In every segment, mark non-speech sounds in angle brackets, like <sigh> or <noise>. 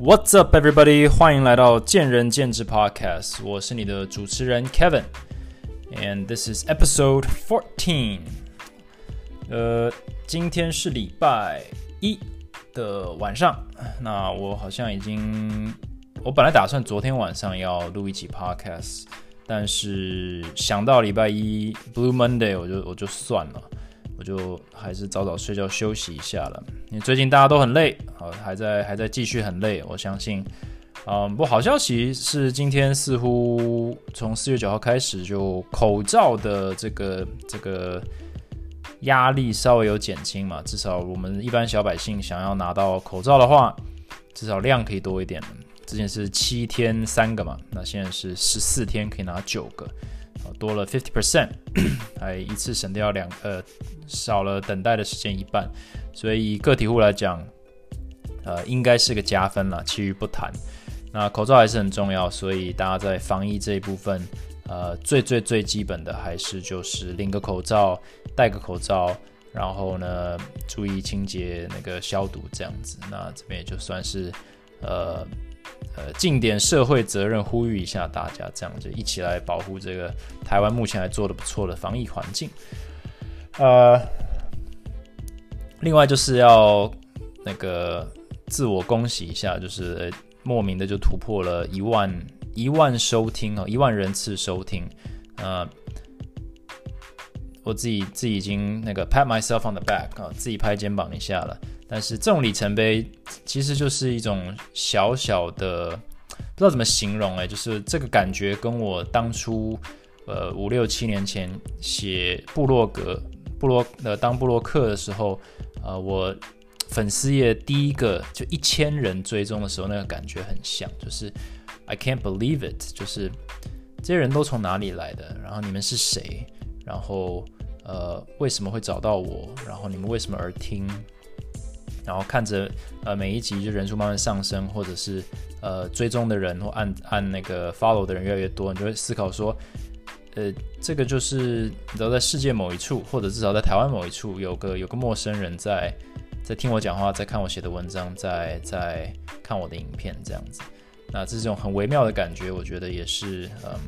What's up, everybody？欢迎来到见仁见智 Podcast，我是你的主持人 Kevin，and this is episode fourteen。呃，今天是礼拜一的晚上，那我好像已经，我本来打算昨天晚上要录一期 Podcast，但是想到礼拜一 Blue Monday，我就我就算了。我就还是早早睡觉休息一下了。因为最近大家都很累，啊，还在还在继续很累。我相信，嗯，不过好消息是今天似乎从四月九号开始，就口罩的这个这个压力稍微有减轻嘛。至少我们一般小百姓想要拿到口罩的话，至少量可以多一点。之前是七天三个嘛，那现在是十四天可以拿九个。多了 fifty percent，<clears throat> 还一次省掉两呃少了等待的时间一半，所以以个体户来讲，呃应该是个加分了。其余不谈。那口罩还是很重要，所以大家在防疫这一部分，呃最最最基本的还是就是领个口罩，戴个口罩，然后呢注意清洁那个消毒这样子。那这边也就算是呃。呃，尽点社会责任，呼吁一下大家，这样就一起来保护这个台湾目前还做的不错的防疫环境。呃，另外就是要那个自我恭喜一下，就是莫名的就突破了一万一万收听哦，一万人次收听。呃，我自己自己已经那个 pat myself on the back 啊，自己拍肩膀一下了。但是这种里程碑其实就是一种小小的，不知道怎么形容哎，就是这个感觉跟我当初呃五六七年前写部落格、部落呃当部落客的时候，呃我粉丝页第一个就一千人追踪的时候，那个感觉很像，就是 I can't believe it，就是这些人都从哪里来的？然后你们是谁？然后呃为什么会找到我？然后你们为什么而听？然后看着呃每一集就人数慢慢上升，或者是呃追踪的人或按按那个 follow 的人越来越多，你就会思考说，呃这个就是你知道在世界某一处，或者至少在台湾某一处有个有个陌生人在在听我讲话，在看我写的文章，在在看我的影片这样子。那这种很微妙的感觉，我觉得也是嗯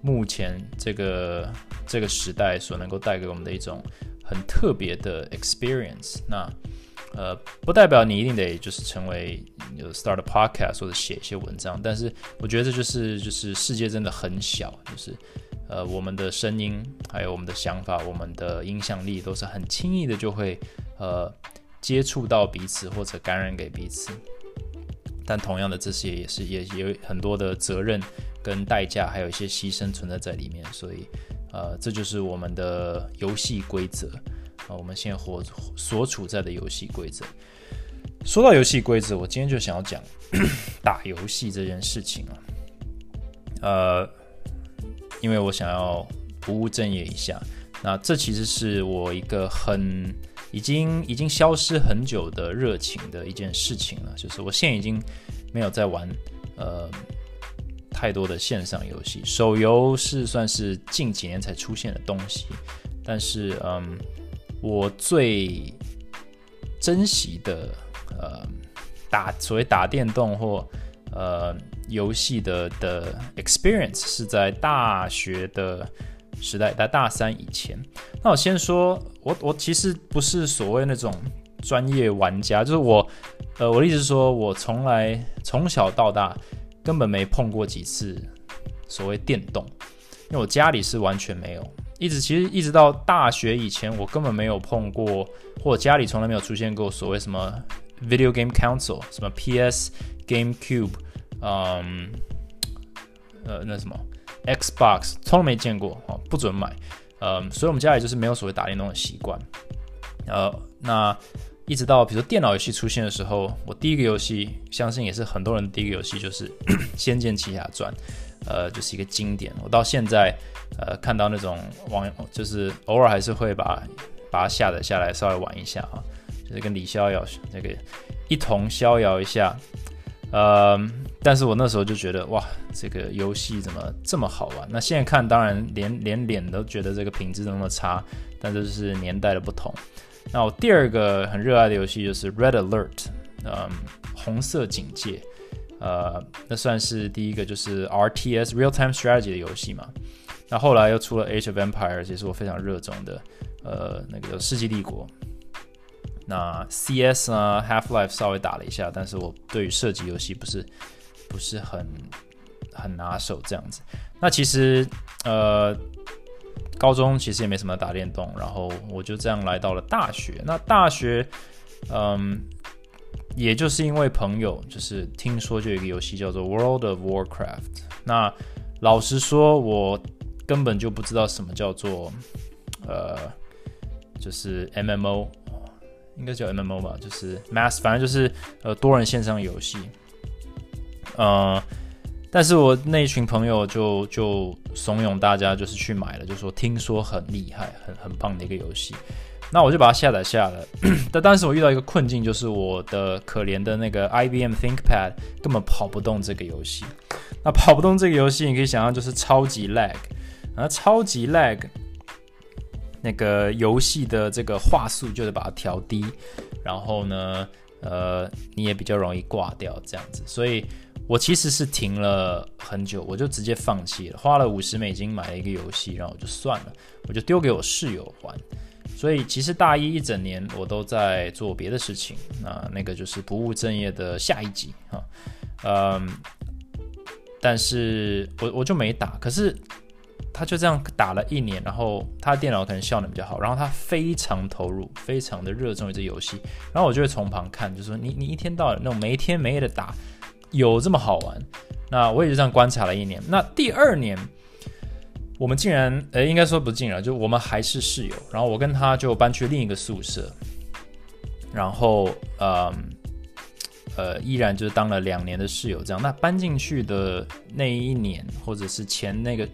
目前这个这个时代所能够带给我们的一种。很特别的 experience，那呃不代表你一定得就是成为有 start a podcast 或者写一些文章，但是我觉得这就是就是世界真的很小，就是呃我们的声音还有我们的想法，我们的影响力都是很轻易的就会呃接触到彼此或者感染给彼此，但同样的这些也是也有很多的责任跟代价，还有一些牺牲存在在里面，所以。呃，这就是我们的游戏规则啊，我们现在活所处在的游戏规则。说到游戏规则，我今天就想要讲 <coughs> 打游戏这件事情啊。呃，因为我想要不务正业一下，那这其实是我一个很已经已经消失很久的热情的一件事情了，就是我现在已经没有在玩呃。太多的线上游戏，手游是算是近几年才出现的东西，但是嗯，我最珍惜的呃打所谓打电动或呃游戏的的 experience 是在大学的时代，在大三以前。那我先说，我我其实不是所谓那种专业玩家，就是我呃我的意思是说，我从来从小到大。根本没碰过几次所谓电动，因为我家里是完全没有，一直其实一直到大学以前，我根本没有碰过，或者家里从来没有出现过所谓什么 video game console，什么 PS、GameCube，嗯，呃，那什么 Xbox，从来没见过，哦，不准买，嗯，所以我们家里就是没有所谓打电动的习惯，呃，那。一直到比如说电脑游戏出现的时候，我第一个游戏相信也是很多人第一个游戏就是 <coughs>《仙剑奇侠传》，呃，就是一个经典。我到现在呃看到那种网，就是偶尔还是会把把它下载下来稍微玩一下啊，就是跟李逍遥那个一同逍遥一下。呃，但是我那时候就觉得哇，这个游戏怎么这么好玩？那现在看当然连连脸都觉得这个品质那么差，但这是年代的不同。那我第二个很热爱的游戏就是《Red Alert》，嗯，红色警戒，呃，那算是第一个就是 RTS Real Time Strategy 的游戏嘛。那后来又出了 Age of Empires，也是我非常热衷的，呃，那个世纪帝国。那 CS 呢，Half Life 稍微打了一下，但是我对于射击游戏不是不是很很拿手这样子。那其实呃，高中其实也没什么打电动，然后我就这样来到了大学。那大学，嗯，也就是因为朋友，就是听说就有一个游戏叫做 World of Warcraft。那老实说，我根本就不知道什么叫做呃，就是 MMO。应该叫 MMO 吧，就是 Mass，反正就是呃多人线上游戏。呃，但是我那一群朋友就就怂恿大家就是去买了，就说听说很厉害，很很棒的一个游戏。那我就把它下载下了。<clears throat> 但当时我遇到一个困境，就是我的可怜的那个 IBM ThinkPad 根本跑不动这个游戏。那跑不动这个游戏，你可以想象就是超级 lag，然后，超级 lag。那个游戏的这个画素就得把它调低，然后呢，呃，你也比较容易挂掉这样子，所以我其实是停了很久，我就直接放弃了，花了五十美金买了一个游戏，然后我就算了，我就丢给我室友玩。所以其实大一一整年我都在做别的事情，那那个就是不务正业的下一集哈，嗯，但是我我就没打，可是。他就这样打了一年，然后他电脑可能效能比较好，然后他非常投入，非常的热衷于这游戏，然后我就会从旁看，就说你你一天到晚那种没天没夜的打，有这么好玩？那我也就这样观察了一年。那第二年，我们竟然，呃，应该说不竟然，就我们还是室友，然后我跟他就搬去另一个宿舍，然后，嗯，呃，依然就是当了两年的室友这样。那搬进去的那一年，或者是前那个。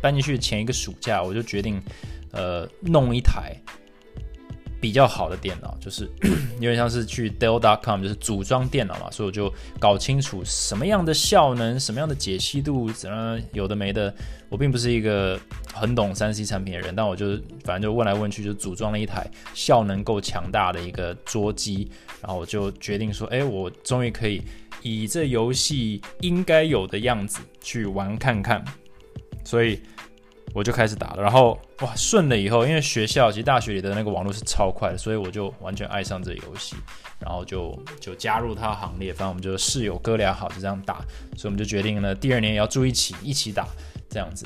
搬进去前一个暑假，我就决定，呃，弄一台比较好的电脑，就是 <clears throat> 有点像是去 Dell.com，就是组装电脑嘛。所以我就搞清楚什么样的效能、什么样的解析度，怎样有的没的。我并不是一个很懂三 C 产品的人，但我就反正就问来问去，就组装了一台效能够强大的一个桌机。然后我就决定说，哎，我终于可以以这游戏应该有的样子去玩看看。所以我就开始打了，然后哇顺了以后，因为学校其实大学里的那个网络是超快的，所以我就完全爱上这游戏，然后就就加入他行列。反正我们就室友哥俩好，就这样打。所以我们就决定呢，第二年也要住一起，一起打这样子。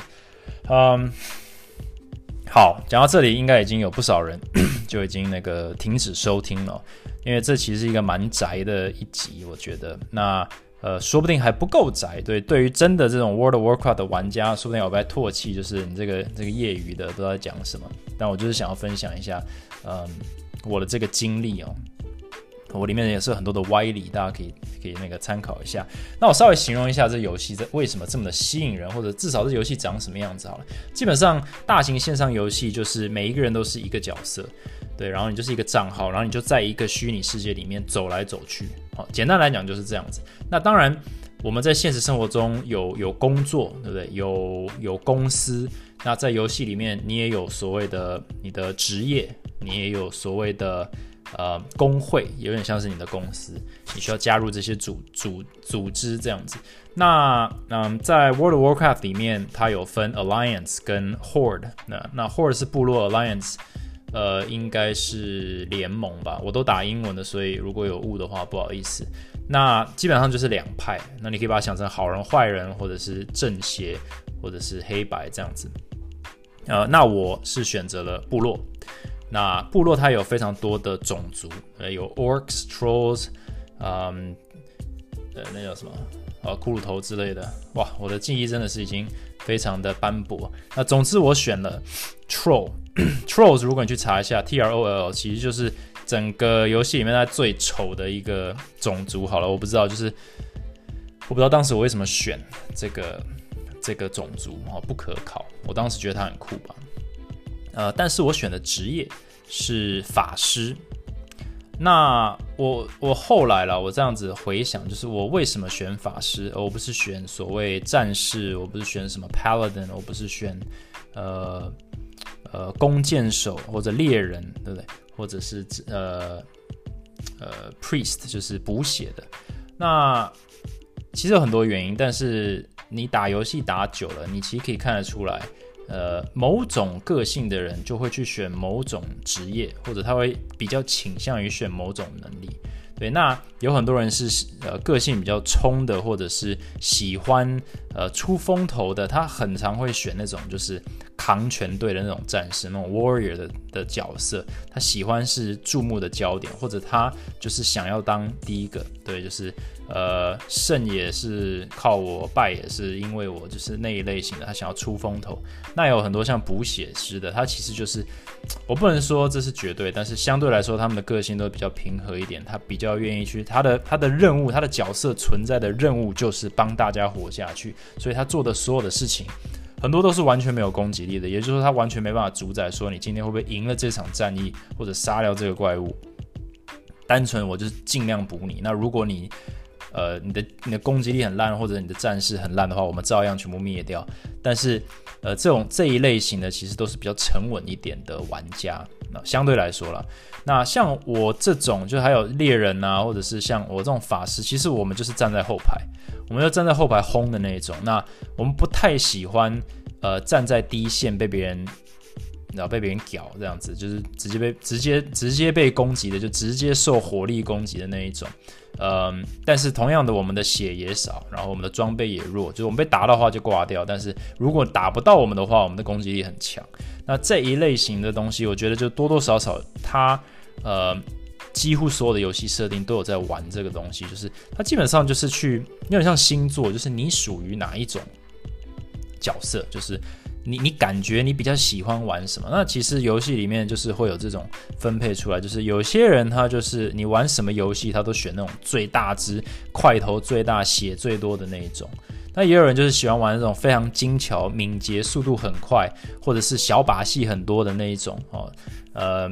嗯，好，讲到这里，应该已经有不少人 <coughs> 就已经那个停止收听了，因为这其实是一个蛮宅的一集，我觉得那。呃，说不定还不够窄。对，对于真的这种 World of Warcraft 的玩家，说不定我被唾弃，就是你这个这个业余的都在讲什么。但我就是想要分享一下，嗯，我的这个经历哦。我里面也是很多的歪理，大家可以可以那个参考一下。那我稍微形容一下这游戏这为什么这么的吸引人，或者至少这游戏长什么样子好了。基本上大型线上游戏就是每一个人都是一个角色，对，然后你就是一个账号，然后你就在一个虚拟世界里面走来走去。好，简单来讲就是这样子。那当然，我们在现实生活中有有工作，对不对？有有公司。那在游戏里面，你也有所谓的你的职业，你也有所谓的呃工会，有点像是你的公司，你需要加入这些组组组织这样子。那嗯，在 World of Warcraft 里面，它有分 Alliance 跟 Horde。那那 Horde 是部落，Alliance。呃，应该是联盟吧，我都打英文的，所以如果有误的话，不好意思。那基本上就是两派，那你可以把它想成好人、坏人，或者是正邪，或者是黑白这样子。呃，那我是选择了部落。那部落它有非常多的种族，呃，有 Orcs、Trolls，嗯，呃，那叫什么？呃，骷髅头之类的。哇，我的记忆真的是已经非常的斑驳。那总之我选了 Troll。<clears throat> Trolls，如果你去查一下，T R O L，其实就是整个游戏里面它最丑的一个种族。好了，我不知道，就是我不知道当时我为什么选这个这个种族哦，不可考。我当时觉得它很酷吧，呃，但是我选的职业是法师。那我我后来了，我这样子回想，就是我为什么选法师，而不是选所谓战士，我不是选什么 Paladin，我不是选呃。呃，弓箭手或者猎人，对不对？或者是呃呃 priest，就是补血的。那其实有很多原因，但是你打游戏打久了，你其实可以看得出来，呃，某种个性的人就会去选某种职业，或者他会比较倾向于选某种能力。对，那有很多人是呃个性比较冲的，或者是喜欢呃出风头的，他很常会选那种就是扛全队的那种战士，那种 warrior 的的角色。他喜欢是注目的焦点，或者他就是想要当第一个。对，就是呃胜也是靠我，败也是因为我，就是那一类型的，他想要出风头。那有很多像补血师的，他其实就是。我不能说这是绝对，但是相对来说，他们的个性都比较平和一点。他比较愿意去他的他的任务，他的角色存在的任务就是帮大家活下去，所以他做的所有的事情，很多都是完全没有攻击力的。也就是说，他完全没办法主宰说你今天会不会赢了这场战役，或者杀掉这个怪物。单纯我就是尽量补你。那如果你呃你的你的攻击力很烂，或者你的战士很烂的话，我们照样全部灭掉。但是。呃，这种这一类型的其实都是比较沉稳一点的玩家，那相对来说了，那像我这种，就还有猎人啊，或者是像我这种法师，其实我们就是站在后排，我们要站在后排轰的那一种。那我们不太喜欢呃站在第一线被别人，然后被别人屌这样子，就是直接被直接直接被攻击的，就直接受火力攻击的那一种。嗯，但是同样的，我们的血也少，然后我们的装备也弱，就是我们被打到话就挂掉。但是如果打不到我们的话，我们的攻击力很强。那这一类型的东西，我觉得就多多少少，它呃，几乎所有的游戏设定都有在玩这个东西，就是它基本上就是去有点像星座，就是你属于哪一种角色，就是。你你感觉你比较喜欢玩什么？那其实游戏里面就是会有这种分配出来，就是有些人他就是你玩什么游戏他都选那种最大只、块头最大、血最多的那一种。那也有人就是喜欢玩那种非常精巧、敏捷、速度很快，或者是小把戏很多的那一种哦，呃。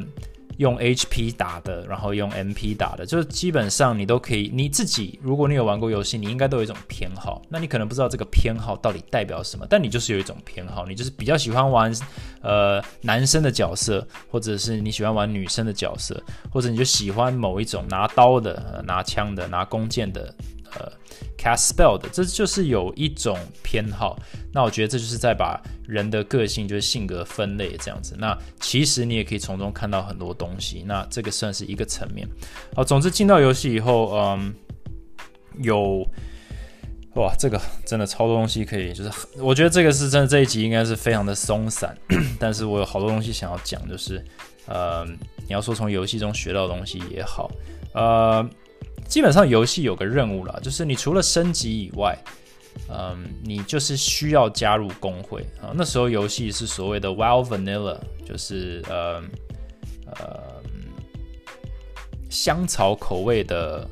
用 HP 打的，然后用 MP 打的，就是基本上你都可以。你自己，如果你有玩过游戏，你应该都有一种偏好。那你可能不知道这个偏好到底代表什么，但你就是有一种偏好，你就是比较喜欢玩呃男生的角色，或者是你喜欢玩女生的角色，或者你就喜欢某一种拿刀的、拿枪的、拿弓箭的。呃，cast spell 的，这就是有一种偏好。那我觉得这就是在把人的个性，就是性格分类这样子。那其实你也可以从中看到很多东西。那这个算是一个层面。好，总之进到游戏以后，嗯，有哇，这个真的超多东西可以，就是我觉得这个是真的这一集应该是非常的松散，<clears throat> 但是我有好多东西想要讲，就是呃，你要说从游戏中学到东西也好，呃。基本上游戏有个任务了，就是你除了升级以外，嗯，你就是需要加入工会啊。那时候游戏是所谓的 Wild Vanilla，就是呃呃香草口味的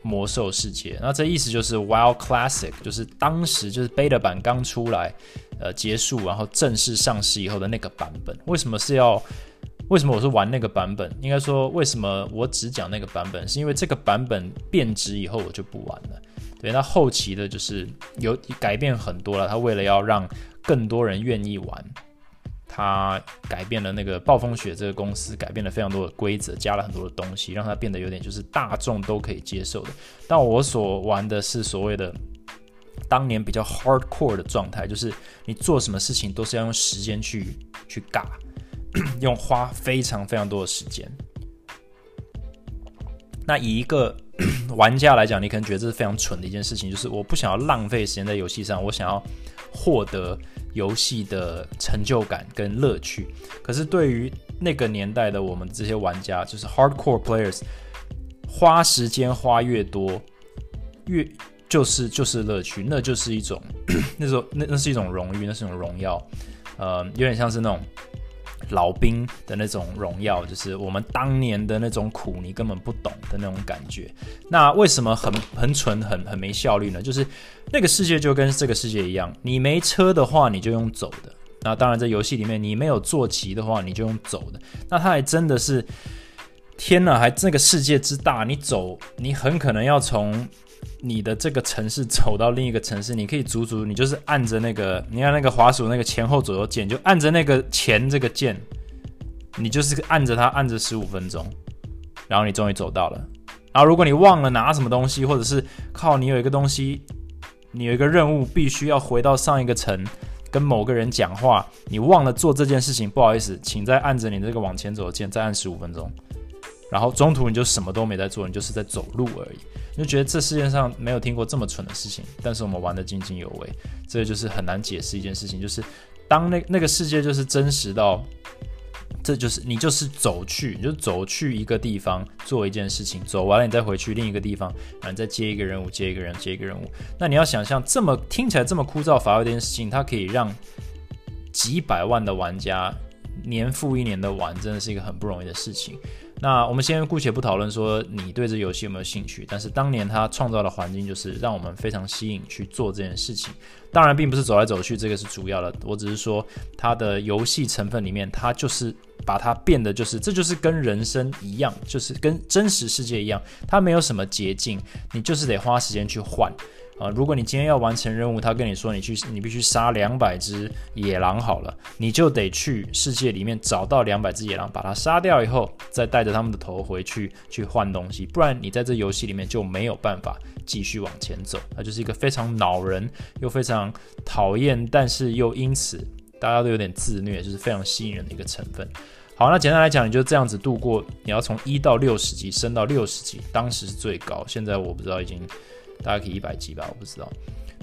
魔兽世界。那这意思就是 Wild Classic，就是当时就是 Beta 版刚出来，呃结束，然后正式上市以后的那个版本。为什么是要？为什么我是玩那个版本？应该说，为什么我只讲那个版本？是因为这个版本变质以后，我就不玩了。对，那后期的就是有改变很多了。他为了要让更多人愿意玩，他改变了那个暴风雪这个公司，改变了非常多的规则，加了很多的东西，让它变得有点就是大众都可以接受的。但我所玩的是所谓的当年比较 hardcore 的状态，就是你做什么事情都是要用时间去去尬。用花非常非常多的时间。那以一个 <clears throat> 玩家来讲，你可能觉得这是非常蠢的一件事情，就是我不想要浪费时间在游戏上，我想要获得游戏的成就感跟乐趣。可是对于那个年代的我们这些玩家，就是 hardcore players，花时间花越多，越就是就是乐趣，那就是一种 <clears throat> 那时候那那是一种荣誉，那是一种荣耀，呃，有点像是那种。老兵的那种荣耀，就是我们当年的那种苦，你根本不懂的那种感觉。那为什么很很蠢、很很没效率呢？就是那个世界就跟这个世界一样，你没车的话，你就用走的。那当然，在游戏里面，你没有坐骑的话，你就用走的。那它还真的是，天哪！还这个世界之大，你走，你很可能要从。你的这个城市走到另一个城市，你可以足足，你就是按着那个，你看那个滑鼠那个前后左右键，就按着那个前这个键，你就是按着它按着十五分钟，然后你终于走到了。然后如果你忘了拿什么东西，或者是靠你有一个东西，你有一个任务必须要回到上一个层跟某个人讲话，你忘了做这件事情，不好意思，请再按着你这个往前走的键再按十五分钟。然后中途你就什么都没在做，你就是在走路而已。就觉得这世界上没有听过这么蠢的事情，但是我们玩的津津有味。这个就是很难解释一件事情，就是当那那个世界就是真实到，这就是你就是走去，你就走去一个地方做一件事情，走完了你再回去另一个地方，然后再接一个任务，接一个人，接一个任务。那你要想象这么听起来这么枯燥乏味的一件事情，它可以让几百万的玩家年复一年的玩，真的是一个很不容易的事情。那我们先姑且不讨论说你对这游戏有没有兴趣，但是当年他创造的环境就是让我们非常吸引去做这件事情。当然，并不是走来走去这个是主要的，我只是说它的游戏成分里面，它就是把它变得就是这就是跟人生一样，就是跟真实世界一样，它没有什么捷径，你就是得花时间去换。啊，如果你今天要完成任务，他跟你说你去，你必须杀两百只野狼好了，你就得去世界里面找到两百只野狼，把它杀掉以后，再带着他们的头回去去换东西，不然你在这游戏里面就没有办法继续往前走。它就是一个非常恼人又非常讨厌，但是又因此大家都有点自虐，就是非常吸引人的一个成分。好，那简单来讲，你就这样子度过，你要从一到六十级升到六十级，当时是最高，现在我不知道已经。大概可以一百级吧，我不知道。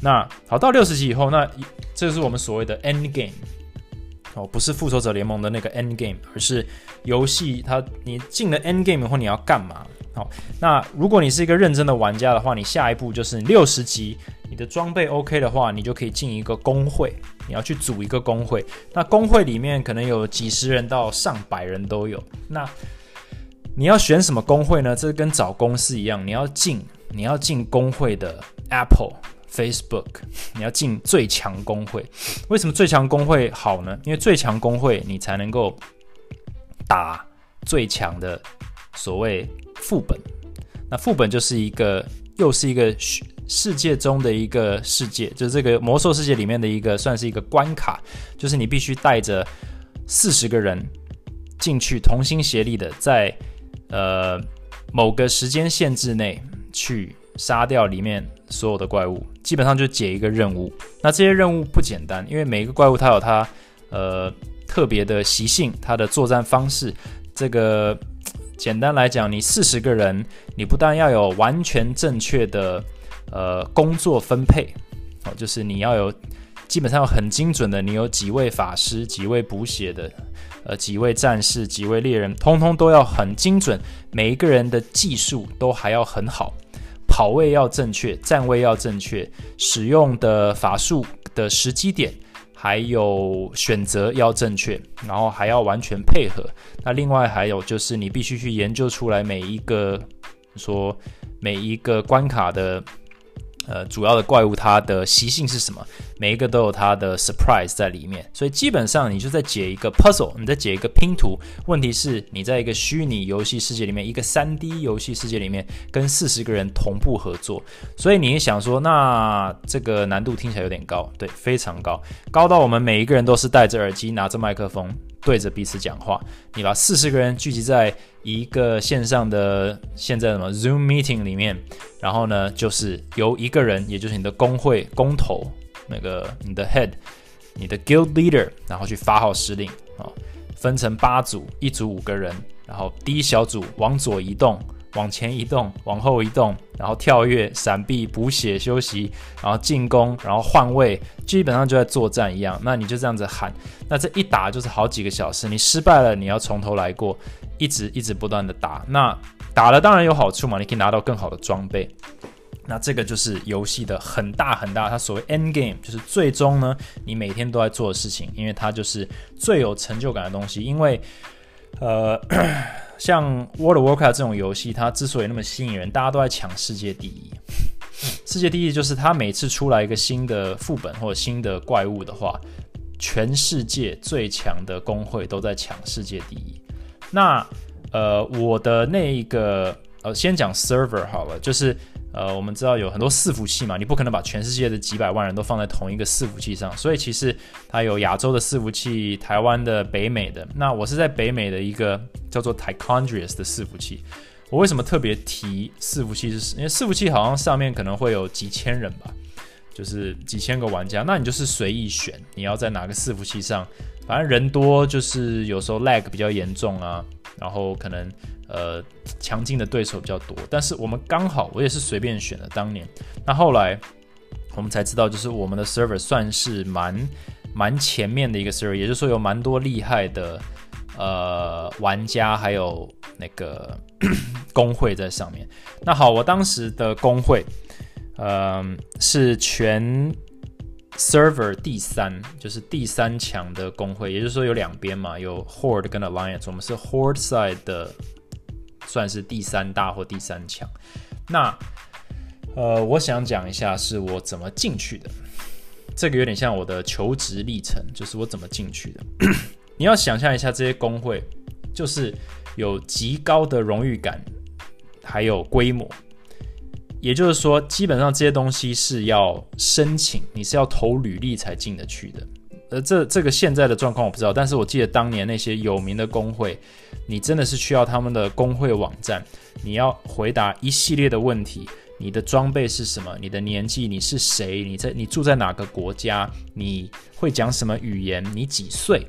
那好，到六十级以后，那这是我们所谓的 end game 哦，不是复仇者联盟的那个 end game，而是游戏它你进了 end game 以后你要干嘛？好，那如果你是一个认真的玩家的话，你下一步就是六十级，你的装备 OK 的话，你就可以进一个工会，你要去组一个工会。那工会里面可能有几十人到上百人都有。那你要选什么工会呢？这跟找公司一样，你要进。你要进工会的 Apple、Facebook，你要进最强工会。为什么最强工会好呢？因为最强工会你才能够打最强的所谓副本。那副本就是一个，又是一个世界中的一个世界，就是这个魔兽世界里面的一个，算是一个关卡。就是你必须带着四十个人进去，同心协力的在呃某个时间限制内。去杀掉里面所有的怪物，基本上就解一个任务。那这些任务不简单，因为每一个怪物它有它呃特别的习性，它的作战方式。这个简单来讲，你四十个人，你不但要有完全正确的呃工作分配，哦，就是你要有基本上很精准的，你有几位法师、几位补血的。呃，几位战士、几位猎人，通通都要很精准，每一个人的技术都还要很好，跑位要正确，站位要正确，使用的法术的时机点还有选择要正确，然后还要完全配合。那另外还有就是，你必须去研究出来每一个说每一个关卡的。呃，主要的怪物它的习性是什么？每一个都有它的 surprise 在里面，所以基本上你就在解一个 puzzle，你在解一个拼图。问题是你在一个虚拟游戏世界里面，一个三 D 游戏世界里面，跟四十个人同步合作。所以你也想说，那这个难度听起来有点高，对，非常高，高到我们每一个人都是戴着耳机，拿着麦克风。对着彼此讲话，你把四十个人聚集在一个线上的现在什么 Zoom meeting 里面，然后呢，就是由一个人，也就是你的工会工头，那个你的 head，你的 guild leader，然后去发号施令啊，分成八组，一组五个人，然后第一小组往左移动。往前移动，往后移动，然后跳跃、闪避、补血、休息，然后进攻，然后换位，基本上就在作战一样。那你就这样子喊，那这一打就是好几个小时。你失败了，你要从头来过，一直一直不断的打。那打了当然有好处嘛，你可以拿到更好的装备。那这个就是游戏的很大很大，它所谓 end game 就是最终呢，你每天都在做的事情，因为它就是最有成就感的东西。因为，呃。<clears throat> 像 World of Warcraft 这种游戏，它之所以那么吸引人，大家都在抢世界第一。世界第一就是它每次出来一个新的副本或者新的怪物的话，全世界最强的工会都在抢世界第一。那呃，我的那一个呃，先讲 server 好了，就是呃，我们知道有很多伺服器嘛，你不可能把全世界的几百万人都放在同一个伺服器上，所以其实它有亚洲的伺服器、台湾的、北美的。那我是在北美的一个叫做 Tichondrius 的伺服器。我为什么特别提伺服器？是因为伺服器好像上面可能会有几千人吧，就是几千个玩家，那你就是随意选，你要在哪个伺服器上，反正人多就是有时候 lag 比较严重啊，然后可能。呃，强劲的对手比较多，但是我们刚好，我也是随便选的。当年，那后来我们才知道，就是我们的 server 算是蛮蛮前面的一个 server，也就是说有蛮多厉害的呃玩家，还有那个 <coughs> 工会在上面。那好，我当时的工会，嗯，是全 server 第三，就是第三强的工会，也就是说有两边嘛，有 horde 跟 alliance，我们是 horde side 的。算是第三大或第三强。那呃，我想讲一下是我怎么进去的。这个有点像我的求职历程，就是我怎么进去的。<clears throat> 你要想象一下，这些工会就是有极高的荣誉感，还有规模。也就是说，基本上这些东西是要申请，你是要投履历才进得去的。呃，这这个现在的状况我不知道，但是我记得当年那些有名的工会，你真的是需要他们的工会网站，你要回答一系列的问题，你的装备是什么？你的年纪？你是谁？你在你住在哪个国家？你会讲什么语言？你几岁？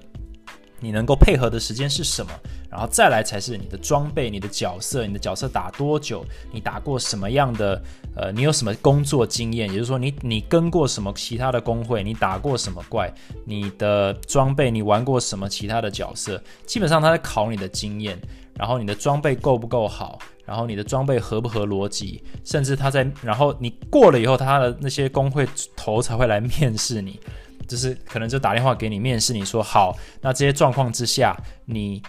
你能够配合的时间是什么？然后再来才是你的装备、你的角色、你的角色打多久？你打过什么样的？呃，你有什么工作经验？也就是说，你你跟过什么其他的工会？你打过什么怪？你的装备，你玩过什么其他的角色？基本上他在考你的经验，然后你的装备够不够好？然后你的装备合不合逻辑？甚至他在，然后你过了以后，他的那些工会头才会来面试你，就是可能就打电话给你面试，你说好，那这些状况之下，你。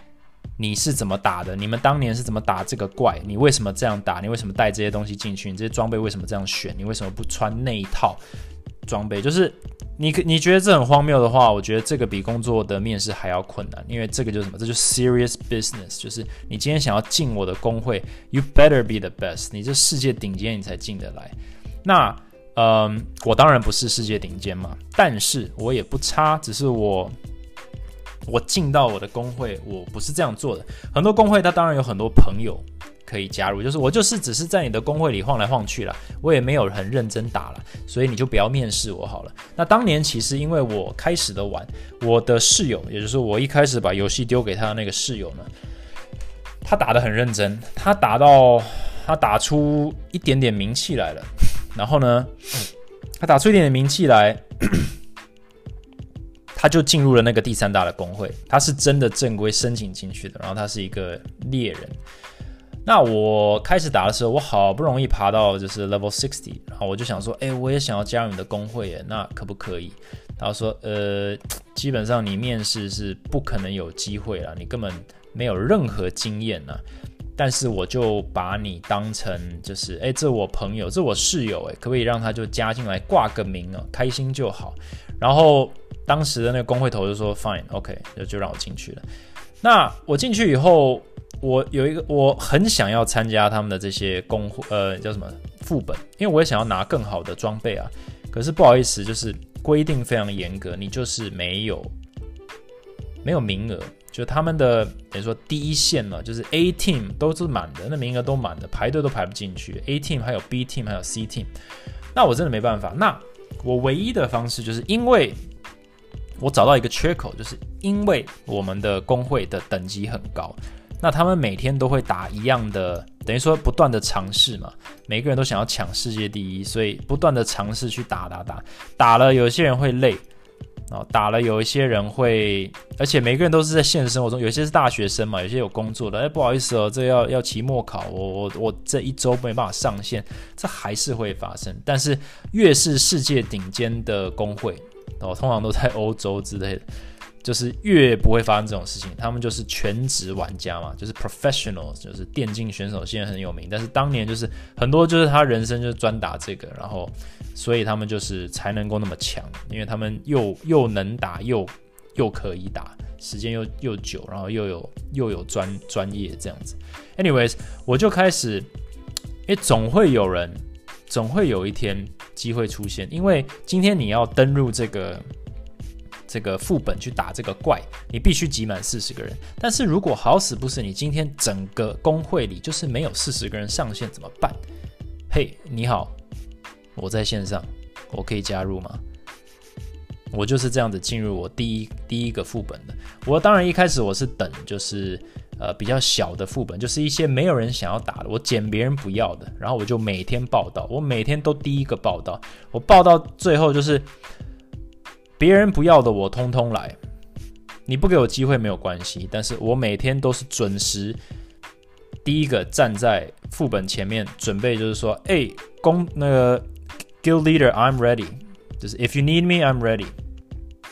你是怎么打的？你们当年是怎么打这个怪？你为什么这样打？你为什么带这些东西进去？你这些装备为什么这样选？你为什么不穿那一套装备？就是你你觉得这很荒谬的话，我觉得这个比工作的面试还要困难，因为这个就是什么？这就是 serious business，就是你今天想要进我的工会，you better be the best，你这世界顶尖你才进得来。那嗯，我当然不是世界顶尖嘛，但是我也不差，只是我。我进到我的工会，我不是这样做的。很多工会，他当然有很多朋友可以加入，就是我就是只是在你的工会里晃来晃去了，我也没有很认真打了，所以你就不要面试我好了。那当年其实因为我开始的晚，我的室友，也就是我一开始把游戏丢给他的那个室友呢，他打的很认真，他打到他打出一点点名气来了，然后呢，他打出一点点名气来。<clears throat> 他就进入了那个第三大的工会，他是真的正规申请进去的，然后他是一个猎人。那我开始打的时候，我好不容易爬到就是 level sixty，然后我就想说，哎，我也想要加入你的工会耶，那可不可以？他说，呃，基本上你面试是不可能有机会了，你根本没有任何经验呢。但是我就把你当成就是，哎，这我朋友，这我室友，哎，可不可以让他就加进来挂个名哦？开心就好。然后。当时的那个工会头就说 “fine，OK”，就就让我进去了。那我进去以后，我有一个我很想要参加他们的这些工会，呃，叫什么副本，因为我也想要拿更好的装备啊。可是不好意思，就是规定非常严格，你就是没有没有名额，就他们的等于说第一线了，就是 A team 都是满的，那名额都满的，排队都排不进去。A team 还有 B team 还有 C team，那我真的没办法。那我唯一的方式就是因为。我找到一个缺口，就是因为我们的工会的等级很高，那他们每天都会打一样的，等于说不断的尝试嘛，每个人都想要抢世界第一，所以不断的尝试去打打打，打了有些人会累，哦，打了有一些人会，而且每个人都是在现实生活中，有些是大学生嘛，有些有工作的，哎，不好意思哦，这要要期末考，我我我这一周没办法上线，这还是会发生，但是越是世界顶尖的工会。哦，通常都在欧洲之类的，就是越不会发生这种事情。他们就是全职玩家嘛，就是 professionals，就是电竞选手，现在很有名。但是当年就是很多，就是他人生就是专打这个，然后所以他们就是才能够那么强，因为他们又又能打，又又可以打，时间又又久，然后又有又有专专业这样子。Anyways，我就开始，因为总会有人总会有一天机会出现，因为今天你要登入这个这个副本去打这个怪，你必须集满四十个人。但是如果好死不死，你今天整个工会里就是没有四十个人上线，怎么办？嘿，你好，我在线上，我可以加入吗？我就是这样子进入我第一第一个副本的。我当然一开始我是等，就是呃比较小的副本，就是一些没有人想要打的，我捡别人不要的，然后我就每天报道，我每天都第一个报道，我报到最后就是别人不要的我通通来，你不给我机会没有关系，但是我每天都是准时第一个站在副本前面，准备就是说，哎，公那个 guild leader I'm ready，就是 if you need me I'm ready。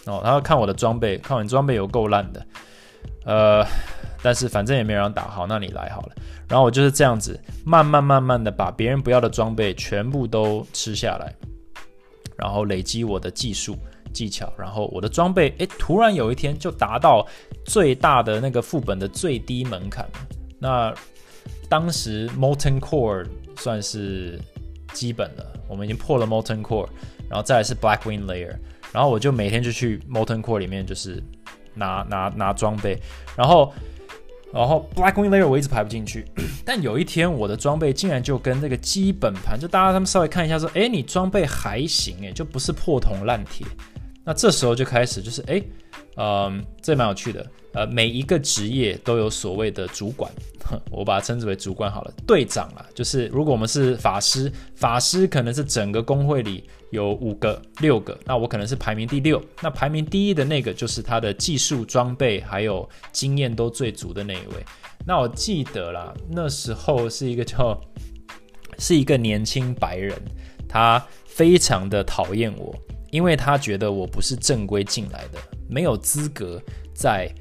哦，然后看我的装备，看我装备有够烂的，呃，但是反正也没人打，好，那你来好了。然后我就是这样子，慢慢慢慢的把别人不要的装备全部都吃下来，然后累积我的技术技巧，然后我的装备，诶，突然有一天就达到最大的那个副本的最低门槛。那当时 Molten Core 算是基本的，我们已经破了 Molten Core，然后再来是 Blackwing Layer。然后我就每天就去 Molten Core 里面，就是拿拿拿装备，然后然后 Blackwing Layer 我一直排不进去，<clears throat> 但有一天我的装备竟然就跟那个基本盘，就大家他们稍微看一下说，哎，你装备还行，哎，就不是破铜烂铁。那这时候就开始就是，哎，嗯，这蛮有趣的。呃，每一个职业都有所谓的主管，我把它称之为主管好了，队长啦，就是如果我们是法师，法师可能是整个工会里有五个、六个，那我可能是排名第六，那排名第一的那个就是他的技术装备还有经验都最足的那一位。那我记得啦，那时候是一个叫是一个年轻白人，他非常的讨厌我，因为他觉得我不是正规进来的，没有资格在。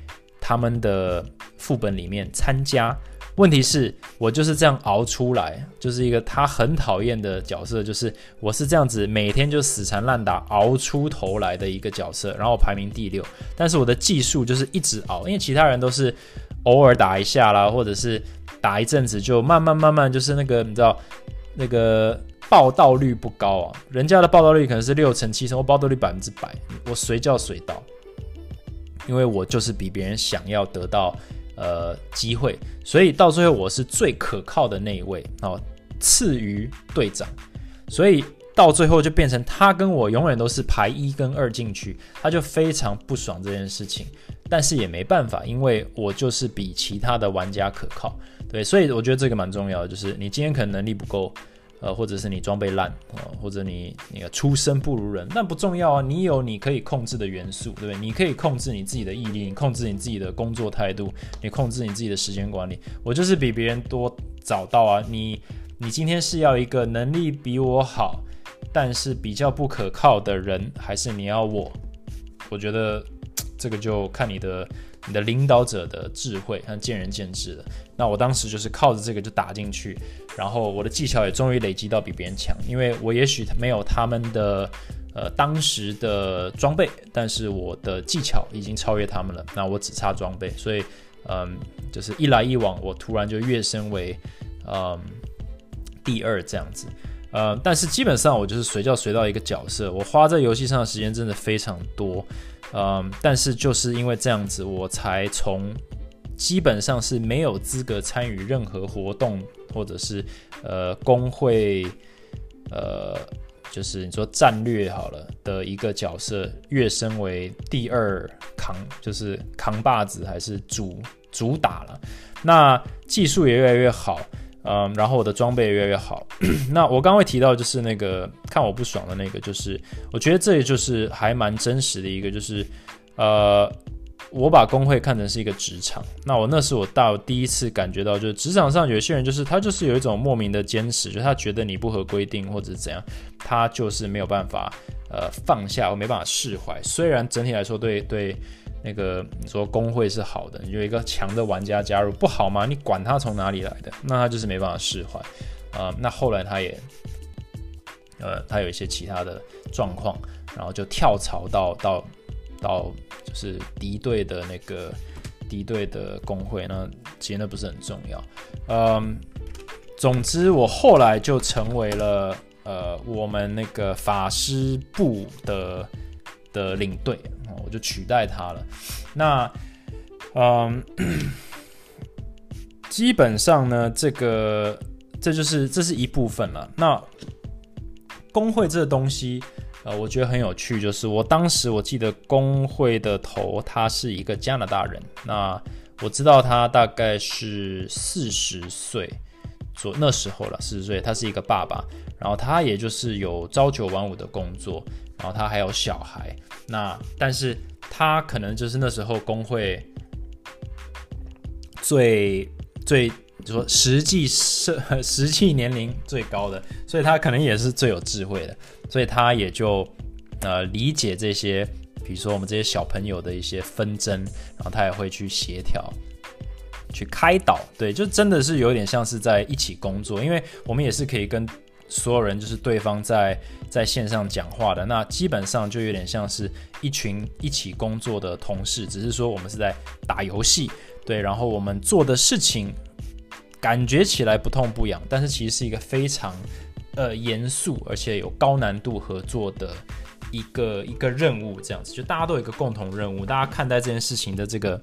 他们的副本里面参加，问题是我就是这样熬出来，就是一个他很讨厌的角色，就是我是这样子每天就死缠烂打熬出头来的一个角色，然后排名第六，但是我的技术就是一直熬，因为其他人都是偶尔打一下啦，或者是打一阵子就慢慢慢慢就是那个你知道那个报道率不高啊，人家的报道率可能是六成七成，我报道率百分之百，我随叫随到。因为我就是比别人想要得到呃机会，所以到最后我是最可靠的那一位哦，次于队长，所以到最后就变成他跟我永远都是排一跟二进去，他就非常不爽这件事情，但是也没办法，因为我就是比其他的玩家可靠，对，所以我觉得这个蛮重要的，就是你今天可能能力不够。呃，或者是你装备烂啊，或者你那个出身不如人，那不重要啊。你有你可以控制的元素，对不对？你可以控制你自己的毅力，你控制你自己的工作态度，你控制你自己的时间管理。我就是比别人多找到啊。你你今天是要一个能力比我好，但是比较不可靠的人，还是你要我？我觉得这个就看你的你的领导者的智慧，看见仁见智了。那我当时就是靠着这个就打进去。然后我的技巧也终于累积到比别人强，因为我也许没有他们的呃当时的装备，但是我的技巧已经超越他们了。那我只差装备，所以嗯，就是一来一往，我突然就跃升为嗯第二这样子。呃，但是基本上我就是随叫随到一个角色，我花在游戏上的时间真的非常多。嗯，但是就是因为这样子，我才从基本上是没有资格参与任何活动。或者是呃工会，呃就是你说战略好了的一个角色跃升为第二扛，就是扛把子还是主主打了，那技术也越来越好，嗯，然后我的装备越来越好。<clears throat> 那我刚会提到就是那个看我不爽的那个，就是我觉得这也就是还蛮真实的一个，就是呃。我把工会看成是一个职场，那我那是我到第一次感觉到，就是职场上有些人就是他就是有一种莫名的坚持，就他觉得你不合规定或者怎样，他就是没有办法呃放下，我没办法释怀。虽然整体来说对对那个你说工会是好的，有一个强的玩家加入不好吗？你管他从哪里来的，那他就是没办法释怀啊。那后来他也呃他有一些其他的状况，然后就跳槽到到。到就是敌对的那个敌对的工会，那其实那不是很重要。嗯，总之我后来就成为了呃我们那个法师部的的领队，我就取代他了。那嗯，<clears throat> 基本上呢，这个这就是这是一部分了。那工会这个东西，呃，我觉得很有趣，就是我当时我记得工会的头他是一个加拿大人，那我知道他大概是四十岁左那时候了，四十岁，他是一个爸爸，然后他也就是有朝九晚五的工作，然后他还有小孩，那但是他可能就是那时候工会。最最就说实际是实际年龄最高的，所以他可能也是最有智慧的，所以他也就呃理解这些，比如说我们这些小朋友的一些纷争，然后他也会去协调、去开导，对，就真的是有点像是在一起工作，因为我们也是可以跟所有人，就是对方在在线上讲话的，那基本上就有点像是一群一起工作的同事，只是说我们是在打游戏。对，然后我们做的事情感觉起来不痛不痒，但是其实是一个非常呃严肃而且有高难度合作的一个一个任务，这样子就大家都有一个共同任务，大家看待这件事情的这个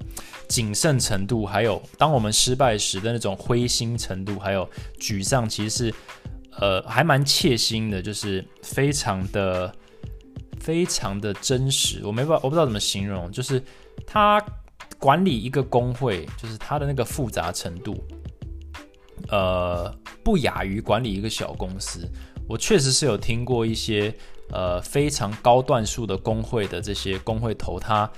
谨慎程度，还有当我们失败时的那种灰心程度，还有沮丧，其实是呃还蛮切心的，就是非常的非常的真实。我没办法，我不知道怎么形容，就是他。管理一个工会，就是他的那个复杂程度，呃，不亚于管理一个小公司。我确实是有听过一些呃非常高段数的工会的这些工会头，他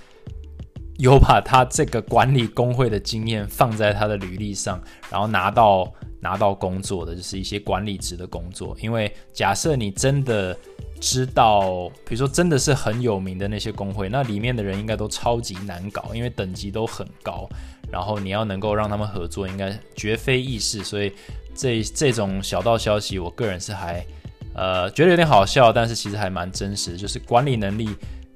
有把他这个管理工会的经验放在他的履历上，然后拿到拿到工作的，就是一些管理职的工作。因为假设你真的。知道，比如说真的是很有名的那些工会，那里面的人应该都超级难搞，因为等级都很高。然后你要能够让他们合作，应该绝非易事。所以这这种小道消息，我个人是还呃觉得有点好笑，但是其实还蛮真实。就是管理能力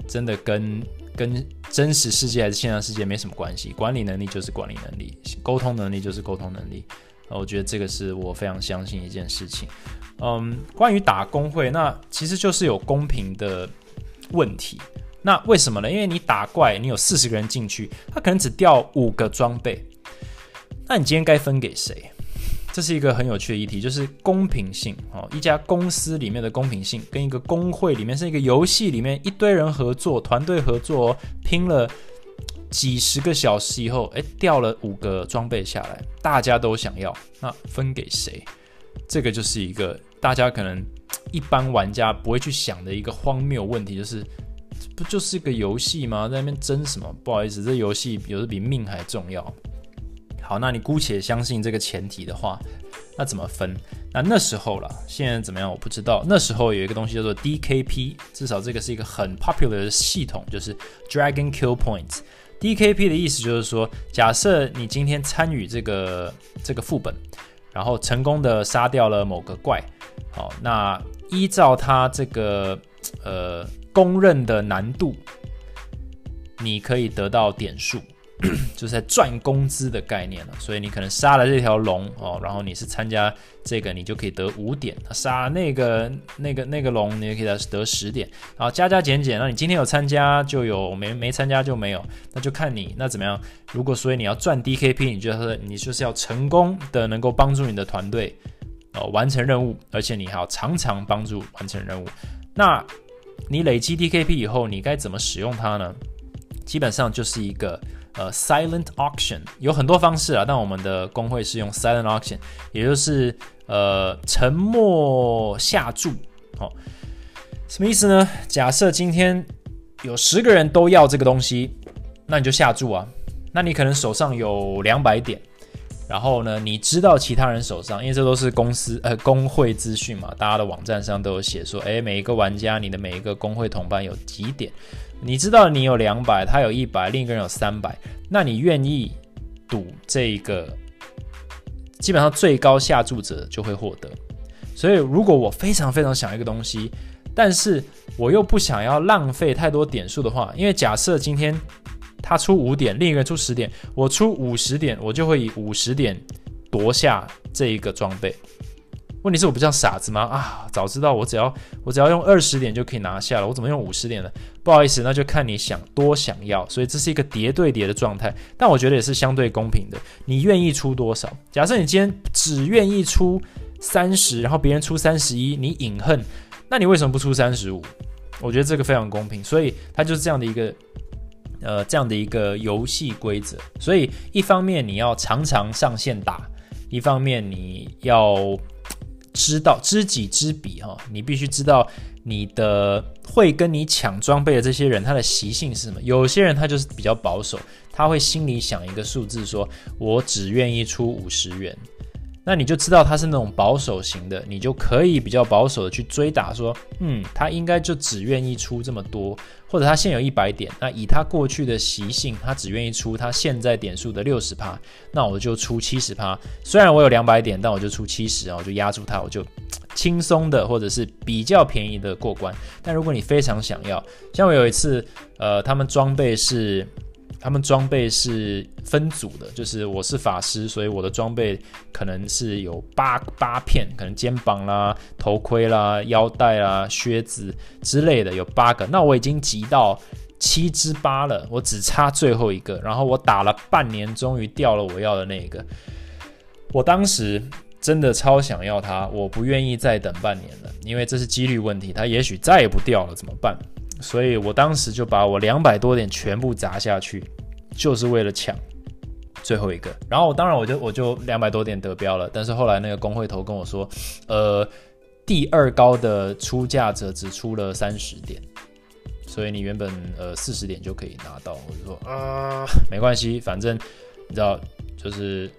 真的跟跟真实世界还是线上世界没什么关系，管理能力就是管理能力，沟通能力就是沟通能力。我觉得这个是我非常相信一件事情。嗯，关于打工会，那其实就是有公平的问题。那为什么呢？因为你打怪，你有四十个人进去，他可能只掉五个装备，那你今天该分给谁？这是一个很有趣的议题，就是公平性哦。一家公司里面的公平性，跟一个工会里面是一个游戏里面一堆人合作、团队合作，拼了几十个小时以后，哎，掉了五个装备下来，大家都想要，那分给谁？这个就是一个大家可能一般玩家不会去想的一个荒谬问题，就是不就是一个游戏吗？在那边争什么？不好意思，这游戏有的比命还重要。好，那你姑且相信这个前提的话，那怎么分？那那时候了，现在怎么样？我不知道。那时候有一个东西叫做 DKP，至少这个是一个很 popular 的系统，就是 Dragon Kill Points。DKP 的意思就是说，假设你今天参与这个这个副本。然后成功的杀掉了某个怪，好，那依照它这个呃公认的难度，你可以得到点数。就是在赚工资的概念了，所以你可能杀了这条龙哦，然后你是参加这个，你就可以得五点；杀那个那个那个龙，你也可以得十点。然后加加减减，那你今天有参加就有，没没参加就没有，那就看你那怎么样。如果所以你要赚 DKP，你就是你就是要成功的能够帮助你的团队哦完成任务，而且你还要常常帮助完成任务。那你累积 DKP 以后，你该怎么使用它呢？基本上就是一个。呃，silent auction 有很多方式啊，但我们的工会是用 silent auction，也就是呃沉默下注。好，什么意思呢？假设今天有十个人都要这个东西，那你就下注啊。那你可能手上有两百点，然后呢，你知道其他人手上，因为这都是公司呃工会资讯嘛，大家的网站上都有写说，诶，每一个玩家，你的每一个工会同伴有几点。你知道你有两百，他有一百，另一个人有三百，那你愿意赌这个？基本上最高下注者就会获得。所以如果我非常非常想一个东西，但是我又不想要浪费太多点数的话，因为假设今天他出五点，另一个人出十点，我出五十点，我就会以五十点夺下这一个装备。问题是我不像傻子吗？啊，早知道我只要我只要用二十点就可以拿下了，我怎么用五十点呢？不好意思，那就看你想多想要。所以这是一个叠对叠的状态，但我觉得也是相对公平的。你愿意出多少？假设你今天只愿意出三十，然后别人出三十一，你隐恨，那你为什么不出三十五？我觉得这个非常公平，所以它就是这样的一个。呃，这样的一个游戏规则，所以一方面你要常常上线打，一方面你要知道知己知彼哈，你必须知道你的会跟你抢装备的这些人他的习性是什么。有些人他就是比较保守，他会心里想一个数字，说我只愿意出五十元。那你就知道他是那种保守型的，你就可以比较保守的去追打，说，嗯，他应该就只愿意出这么多，或者他现有一百点，那以他过去的习性，他只愿意出他现在点数的六十趴，那我就出七十趴。虽然我有两百点，但我就出七十啊，我就压住他，我就轻松的或者是比较便宜的过关。但如果你非常想要，像我有一次，呃，他们装备是。他们装备是分组的，就是我是法师，所以我的装备可能是有八八片，可能肩膀啦、头盔啦、腰带啦、靴子之类的有八个。那我已经集到七之八了，我只差最后一个。然后我打了半年，终于掉了我要的那个。我当时真的超想要它，我不愿意再等半年了，因为这是几率问题，它也许再也不掉了，怎么办？所以我当时就把我两百多点全部砸下去，就是为了抢最后一个。然后当然我就我就两百多点得标了，但是后来那个工会头跟我说，呃，第二高的出价者只出了三十点，所以你原本呃四十点就可以拿到。我就说啊，没关系，反正你知道就是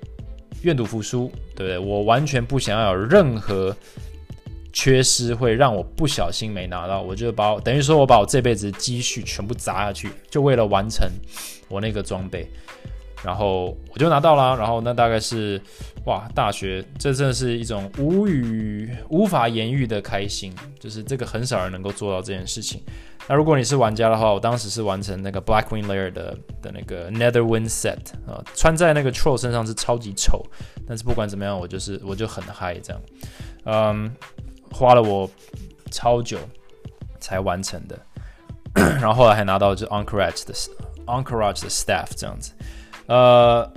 愿赌服输，对不对？我完全不想要有任何。缺失会让我不小心没拿到，我就把等于说我把我这辈子积蓄全部砸下去，就为了完成我那个装备，然后我就拿到了。然后那大概是哇，大学这真的是一种无语、无法言喻的开心，就是这个很少人能够做到这件事情。那如果你是玩家的话，我当时是完成那个 Blackwing Layer 的的那个 Netherwind Set 啊，穿在那个 Troll 身上是超级丑，但是不管怎么样，我就是我就很嗨这样，嗯。花了我超久才完成的，<clears throat> 然后后来还拿到就 Encourage 的 Encourage 的 Staff 这样子。呃，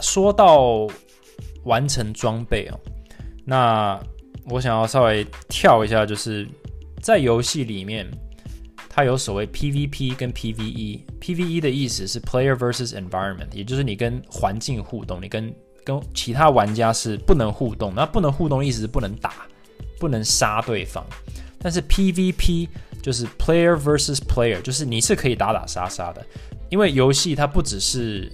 说到完成装备哦，那我想要稍微跳一下，就是在游戏里面，它有所谓 PVP 跟 PVE。PVE 的意思是 Player versus Environment，也就是你跟环境互动，你跟跟其他玩家是不能互动。那不能互动的意思是不能打。不能杀对方，但是 PVP 就是 player versus player，就是你是可以打打杀杀的，因为游戏它不只是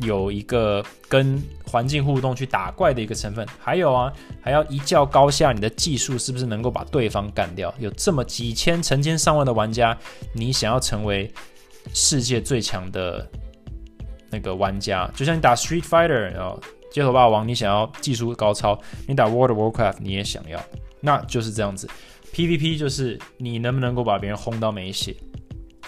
有一个跟环境互动去打怪的一个成分，还有啊，还要一较高下，你的技术是不是能够把对方干掉？有这么几千、成千上万的玩家，你想要成为世界最强的那个玩家，就像你打 Street Fighter 哦，街头霸王，你想要技术高超；你打 World of Warcraft，你也想要。那就是这样子，PVP 就是你能不能够把别人轰到没血。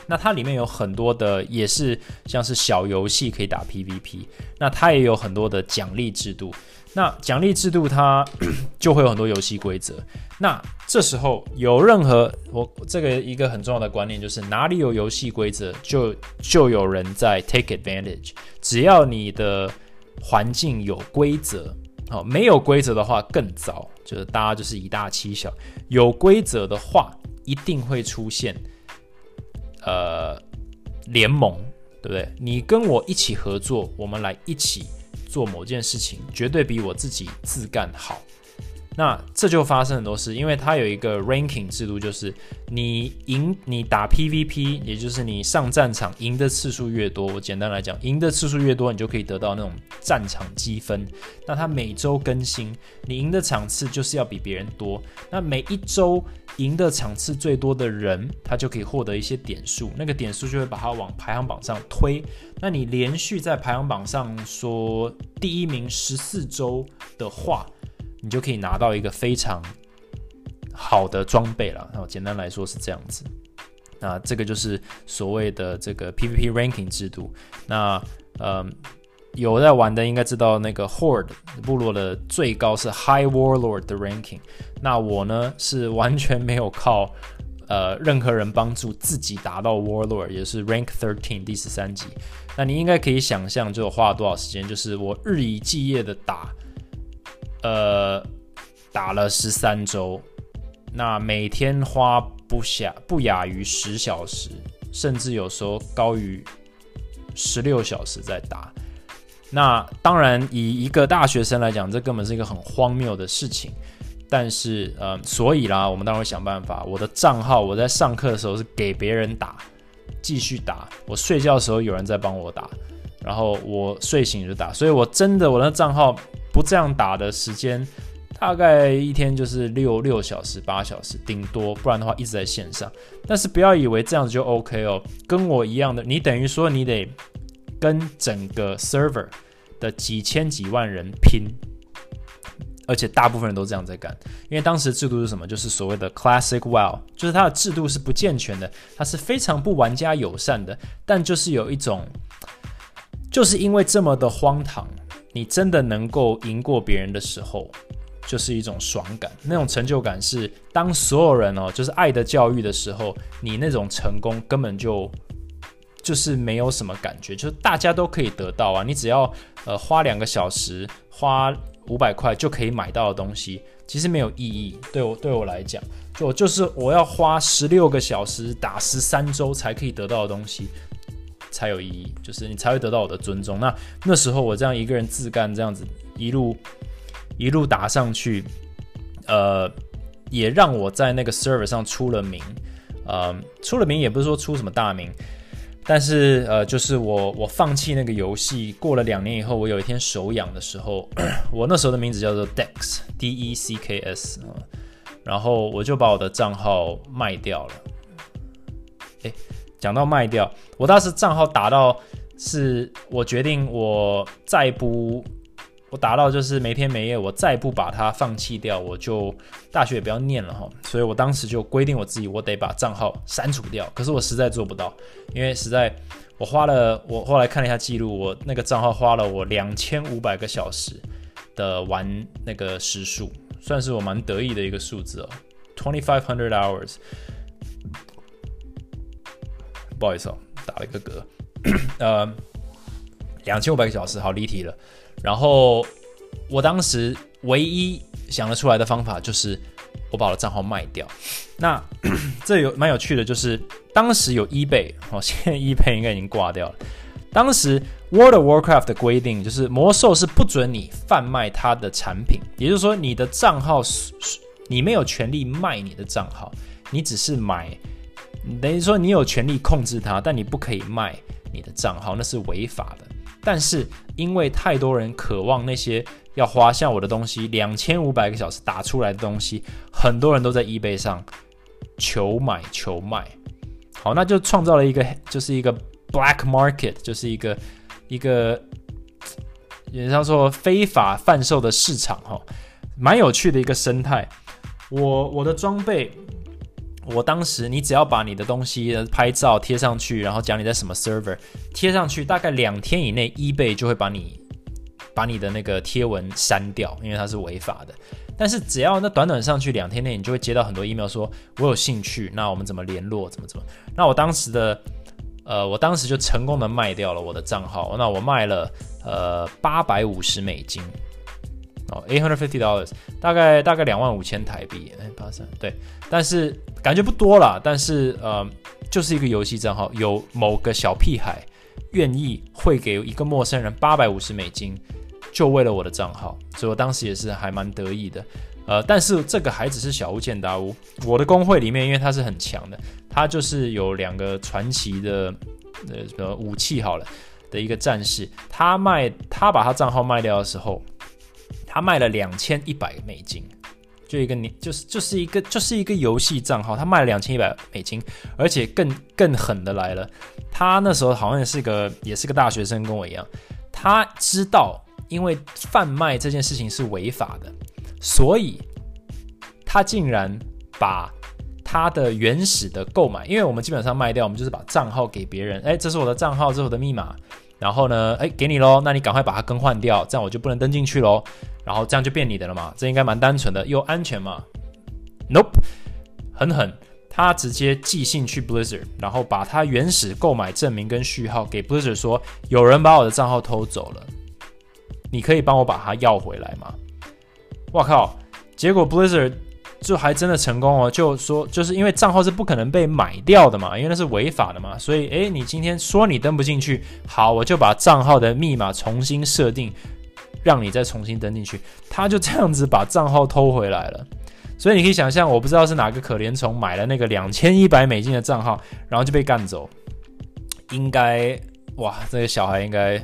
那它里面有很多的，也是像是小游戏可以打 PVP。那它也有很多的奖励制度。那奖励制度它 <clears throat> 就会有很多游戏规则。那这时候有任何我这个一个很重要的观念就是哪里有游戏规则，就就有人在 take advantage。只要你的环境有规则。哦，没有规则的话更糟，就是大家就是以大欺小。有规则的话，一定会出现呃联盟，对不对？你跟我一起合作，我们来一起做某件事情，绝对比我自己自干好。那这就发生很多事，因为它有一个 ranking 制度，就是你赢你打 PVP，也就是你上战场赢的次数越多，我简单来讲，赢的次数越多，你就可以得到那种战场积分。那它每周更新，你赢的场次就是要比别人多。那每一周赢的场次最多的人，他就可以获得一些点数，那个点数就会把它往排行榜上推。那你连续在排行榜上说第一名十四周的话，你就可以拿到一个非常好的装备了。然后简单来说是这样子。那这个就是所谓的这个 PVP ranking 制度。那呃，有在玩的应该知道，那个 Horde 部落的最高是 High Warlord 的 ranking。那我呢是完全没有靠呃任何人帮助，自己达到 Warlord，也是 Rank Thirteen 第十三级。那你应该可以想象，就花了多少时间，就是我日以继夜的打，呃，打了十三周，那每天花不下不亚于十小时，甚至有时候高于十六小时在打。那当然，以一个大学生来讲，这根本是一个很荒谬的事情。但是，呃，所以啦，我们当然会想办法。我的账号，我在上课的时候是给别人打，继续打。我睡觉的时候有人在帮我打，然后我睡醒就打。所以我真的，我的账号不这样打的时间，大概一天就是六六小时、八小时，顶多。不然的话，一直在线上。但是不要以为这样子就 OK 哦，跟我一样的，你等于说你得。跟整个 server 的几千几万人拼，而且大部分人都这样在干。因为当时的制度是什么？就是所谓的 classic WoW，就是它的制度是不健全的，它是非常不玩家友善的。但就是有一种，就是因为这么的荒唐，你真的能够赢过别人的时候，就是一种爽感。那种成就感是当所有人哦，就是爱的教育的时候，你那种成功根本就。就是没有什么感觉，就是大家都可以得到啊，你只要呃花两个小时，花五百块就可以买到的东西，其实没有意义。对我对我来讲，就就是我要花十六个小时打十三周才可以得到的东西才有意义，就是你才会得到我的尊重。那那时候我这样一个人自干，这样子一路一路打上去，呃，也让我在那个 server 上出了名，呃，出了名也不是说出什么大名。但是，呃，就是我我放弃那个游戏，过了两年以后，我有一天手痒的时候，<clears throat> 我那时候的名字叫做 Dex，D E C K S，然后我就把我的账号卖掉了。诶，讲到卖掉，我当时账号打到是我决定我再不。我达到就是没天没夜，我再不把它放弃掉，我就大学也不要念了哈。所以我当时就规定我自己，我得把账号删除掉。可是我实在做不到，因为实在我花了，我后来看了一下记录，我那个账号花了我两千五百个小时的玩那个时数，算是我蛮得意的一个数字哦，twenty five hundred hours。不好意思哦，打了一个嗝，<coughs> 呃，两千五百个小时，好离题了。然后我当时唯一想得出来的方法就是我把我的账号卖掉。那 <coughs> 这有蛮有趣的，就是当时有 eBay，哦，现在 eBay 应该已经挂掉了。当时 World of Warcraft 的规定就是魔兽是不准你贩卖它的产品，也就是说你的账号是你没有权利卖你的账号，你只是买，等于说你有权利控制它，但你不可以卖你的账号，那是违法的。但是因为太多人渴望那些要花像我的东西两千五百个小时打出来的东西，很多人都在 eBay 上求买求卖。好，那就创造了一个就是一个 black market，就是一个一个也叫做非法贩售的市场哈，蛮有趣的一个生态。我我的装备。我当时，你只要把你的东西拍照贴上去，然后讲你在什么 server 贴上去，大概两天以内，eBay 就会把你把你的那个贴文删掉，因为它是违法的。但是只要那短短上去两天内，你就会接到很多 email 说，我有兴趣，那我们怎么联络？怎么怎么？那我当时的，呃，我当时就成功的卖掉了我的账号，那我卖了呃八百五十美金。哦，eight hundred fifty dollars，大概大概两万五千台币，哎，八三对，但是感觉不多啦，但是呃，就是一个游戏账号，有某个小屁孩愿意会给一个陌生人八百五十美金，就为了我的账号，所以我当时也是还蛮得意的，呃，但是这个还只是小巫见大巫，我的工会里面，因为他是很强的，他就是有两个传奇的呃武器好了的一个战士，他卖他把他账号卖掉的时候。他卖了两千一百美金，就一个你就是就是一个就是一个游戏账号，他卖了两千一百美金，而且更更狠的来了，他那时候好像是个也是个大学生，跟我一样，他知道因为贩卖这件事情是违法的，所以他竟然把他的原始的购买，因为我们基本上卖掉，我们就是把账号给别人，哎，这是我的账号，这是我的密码，然后呢，哎，给你喽，那你赶快把它更换掉，这样我就不能登进去喽。然后这样就变你的了嘛，这应该蛮单纯的又安全嘛。Nope，很狠，他直接寄信去 Blizzard，然后把他原始购买证明跟序号给 Blizzard 说，有人把我的账号偷走了，你可以帮我把它要回来吗？我靠！结果 Blizzard 就还真的成功哦，就说就是因为账号是不可能被买掉的嘛，因为那是违法的嘛，所以诶，你今天说你登不进去，好，我就把账号的密码重新设定。让你再重新登进去，他就这样子把账号偷回来了。所以你可以想象，我不知道是哪个可怜虫买了那个两千一百美金的账号，然后就被干走。应该哇，这个小孩应该，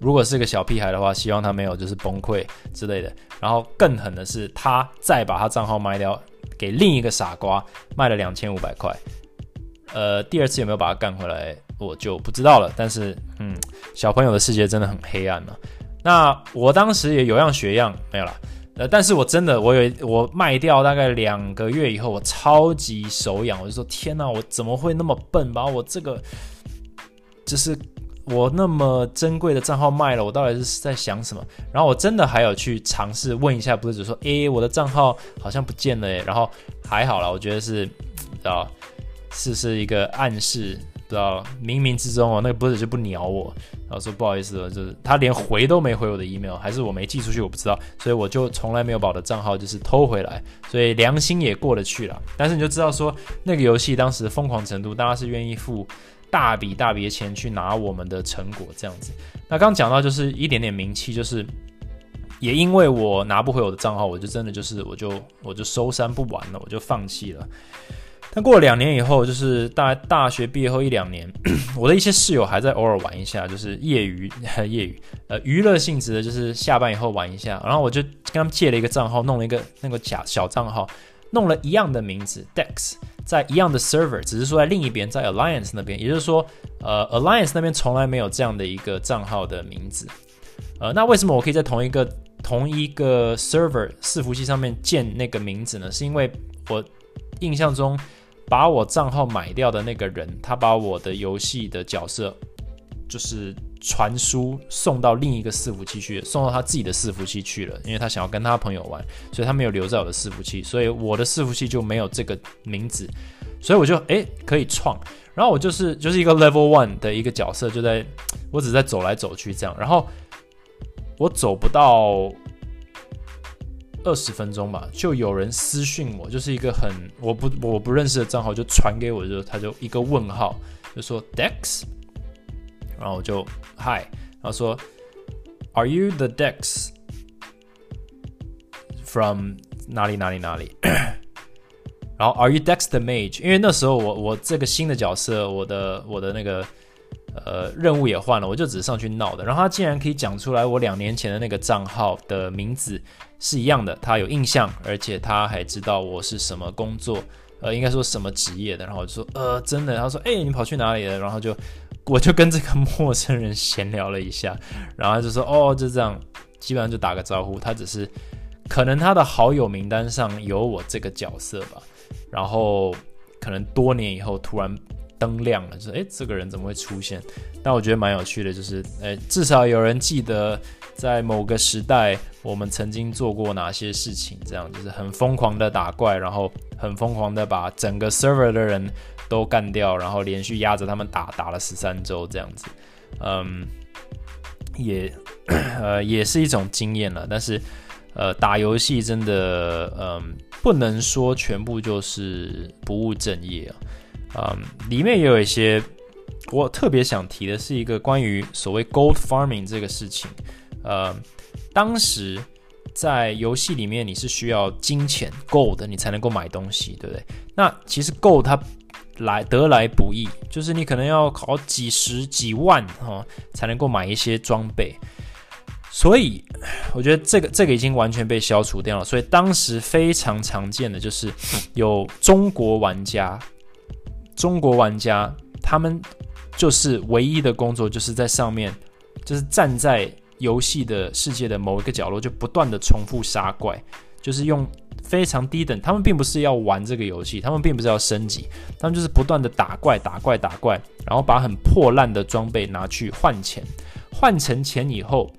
如果是个小屁孩的话，希望他没有就是崩溃之类的。然后更狠的是，他再把他账号卖掉给另一个傻瓜，卖了两千五百块。呃，第二次有没有把他干回来，我就不知道了。但是，嗯，小朋友的世界真的很黑暗呢。那我当时也有样学样，没有了，呃，但是我真的，我有我卖掉大概两个月以后，我超级手痒，我就说天哪，我怎么会那么笨，把我这个就是我那么珍贵的账号卖了，我到底是在想什么？然后我真的还有去尝试问一下，不是只说，诶，我的账号好像不见了，诶，然后还好了，我觉得是啊，是是一个暗示。不知道冥冥之中哦，那个 b 是 r 就不鸟我，然后说不好意思了，就是他连回都没回我的 email，还是我没寄出去，我不知道，所以我就从来没有把我的账号就是偷回来，所以良心也过得去了。但是你就知道说那个游戏当时疯狂程度，大家是愿意付大笔大笔的钱去拿我们的成果这样子。那刚讲到就是一点点名气，就是也因为我拿不回我的账号，我就真的就是我就我就收山不玩了，我就放弃了。但过了两年以后，就是大大学毕业后一两年，<clears throat> 我的一些室友还在偶尔玩一下，就是业余 <laughs> 业余呃娱乐性质的，就是下班以后玩一下。然后我就跟他们借了一个账号，弄了一个那个假小账号，弄了一样的名字 Dex，在一样的 server，只是说在另一边，在 Alliance 那边，也就是说，呃，Alliance 那边从来没有这样的一个账号的名字。呃，那为什么我可以在同一个同一个 server 伺服器上面建那个名字呢？是因为我印象中。把我账号买掉的那个人，他把我的游戏的角色就是传输送到另一个伺服器去，送到他自己的伺服器去了，因为他想要跟他朋友玩，所以他没有留在我的伺服器，所以我的伺服器就没有这个名字，所以我就诶可以创，然后我就是就是一个 level one 的一个角色，就在我只在走来走去这样，然后我走不到。二十分钟吧，就有人私讯我，就是一个很我不我不认识的账号，就传给我，就他就一个问号，就说 Dex，然后我就 Hi，然后说 Are you the Dex from 哪里哪里哪里？<clears throat> 然后 Are you Dex the Mage？因为那时候我我这个新的角色，我的我的那个。呃，任务也换了，我就只是上去闹的。然后他竟然可以讲出来，我两年前的那个账号的名字是一样的，他有印象，而且他还知道我是什么工作，呃，应该说什么职业的。然后我就说，呃，真的。他说，哎，你跑去哪里了？然后就我就跟这个陌生人闲聊了一下，<laughs> 然后就说，哦，就这样，基本上就打个招呼。他只是可能他的好友名单上有我这个角色吧，然后可能多年以后突然。灯亮了，就是诶，这个人怎么会出现？但我觉得蛮有趣的，就是诶，至少有人记得在某个时代我们曾经做过哪些事情，这样就是很疯狂的打怪，然后很疯狂的把整个 server 的人都干掉，然后连续压着他们打，打了十三周这样子，嗯，也 <clears throat> 呃也是一种经验了。但是呃，打游戏真的嗯，不能说全部就是不务正业啊。嗯，里面也有一些我特别想提的，是一个关于所谓 gold farming 这个事情。呃，当时在游戏里面，你是需要金钱 gold 你才能够买东西，对不对？那其实 gold 它来得来不易，就是你可能要考几十几万哈才能够买一些装备。所以我觉得这个这个已经完全被消除掉了。所以当时非常常见的就是有中国玩家。中国玩家他们就是唯一的工作，就是在上面，就是站在游戏的世界的某一个角落，就不断的重复杀怪，就是用非常低等，他们并不是要玩这个游戏，他们并不是要升级，他们就是不断的打怪、打怪、打怪，然后把很破烂的装备拿去换钱，换成钱以后，